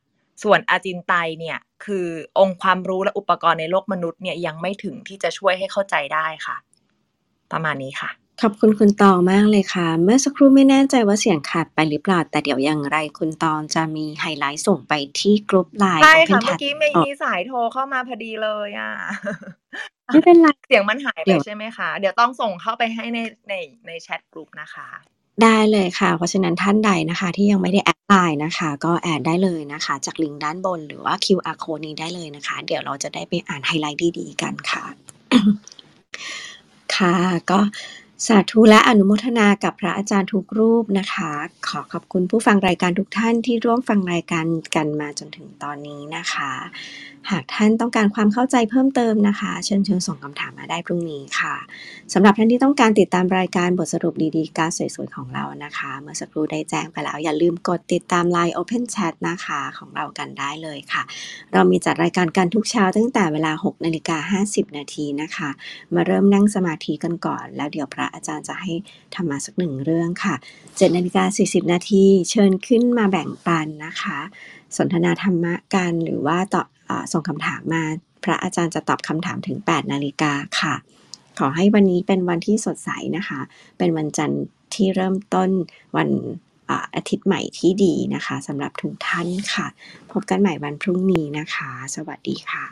ส่วนอาจินไตเนี่ยคือองค์ความรู้และอุปกรณ์ในโลกมนุษย์เนี่ยยังไม่ถึงที่จะช่วยให้เข้าใจได้ค่ะ ประมาณนี้ค่ะ ขอบคุณคุณตองมากเลยค่ะ เมื่อสักครู่ไม่แน่ใจว่าเสียงขาดไปหรือเปล่า แต่เดี๋ยวอย่างไรคุณตองจะมีไฮไลท์ส่งไปที่กลุ่มไลน์ใช่ของค่ะ Open เมื่อ Chat กี้มีมีสายโทรเข้ามาพอดีเลยอะ ไม่เป็นไร เสียงมันหายไปเดี๋ยวใช่ไหมคะ เดี๋ยวต้องส่งเข้าไปให้ในในในแชทกลุ่มนะคะ ได้เลยค่ะ เพราะฉะนั้นท่านใดนะคะ ที่ยังไม่ได้แอดไลน์นะคะ ก็แอดได้เลยนะคะ จากลิงก์ด้านบนหรือว่า QR code นี้ได้เลยนะคะ เดี๋ยวเราจะได้ไปอ่านไฮไลท์ดีๆกันค่ะ ค่ะก็ สาธุและอนุโมทนากับพระอาจารย์ทุกรูปนะคะ ขอขอบคุณผู้ฟังรายการทุกท่านที่ร่วมฟังรายการกันมาจนถึงตอนนี้นะคะ หากท่านต้องการความเข้าใจเพิ่มเติมนะคะ เชิญเชิญส่งคำถามมาได้พรุ่งนี้ค่ะสำหรับท่านที่ต้องการติดตามรายการบทสรุปดีๆ การสวยๆของเรานะคะ เมื่อสักครู่ได้แจ้งไปแล้ว อย่าลืมกดติดตาม Line Open Chat นะคะของเรากันได้เลยค่ะ เรามีจัดรายการกันทุกเช้าตั้งแต่เวลา6นาฬิกา50นาทีนะคะ มาเริ่มนั่งสมาธิกันก่อน แล้วเดี๋ยวพระอาจารย์จะให้ธรรมะสักหนึ่งเรื่องค่ะ7นาฬิกา40 นาทีเชิญขึ้นมาแบ่งปันนะคะ สนทนาธรรมะกันหรือว่าตอบส่งคำถามมา พระอาจารย์จะตอบคำถามถึง 8 นาฬิกาค่ะ ขอให้วันนี้เป็นวันที่สดใสนะคะ เป็นวันจันทร์ที่เริ่มต้นวันอาอาทิตย์ใหม่ที่ดีนะคะสำหรับทุกท่านค่ะ พบกันใหม่วันพรุ่งนี้นะคะ สวัสดีค่ะ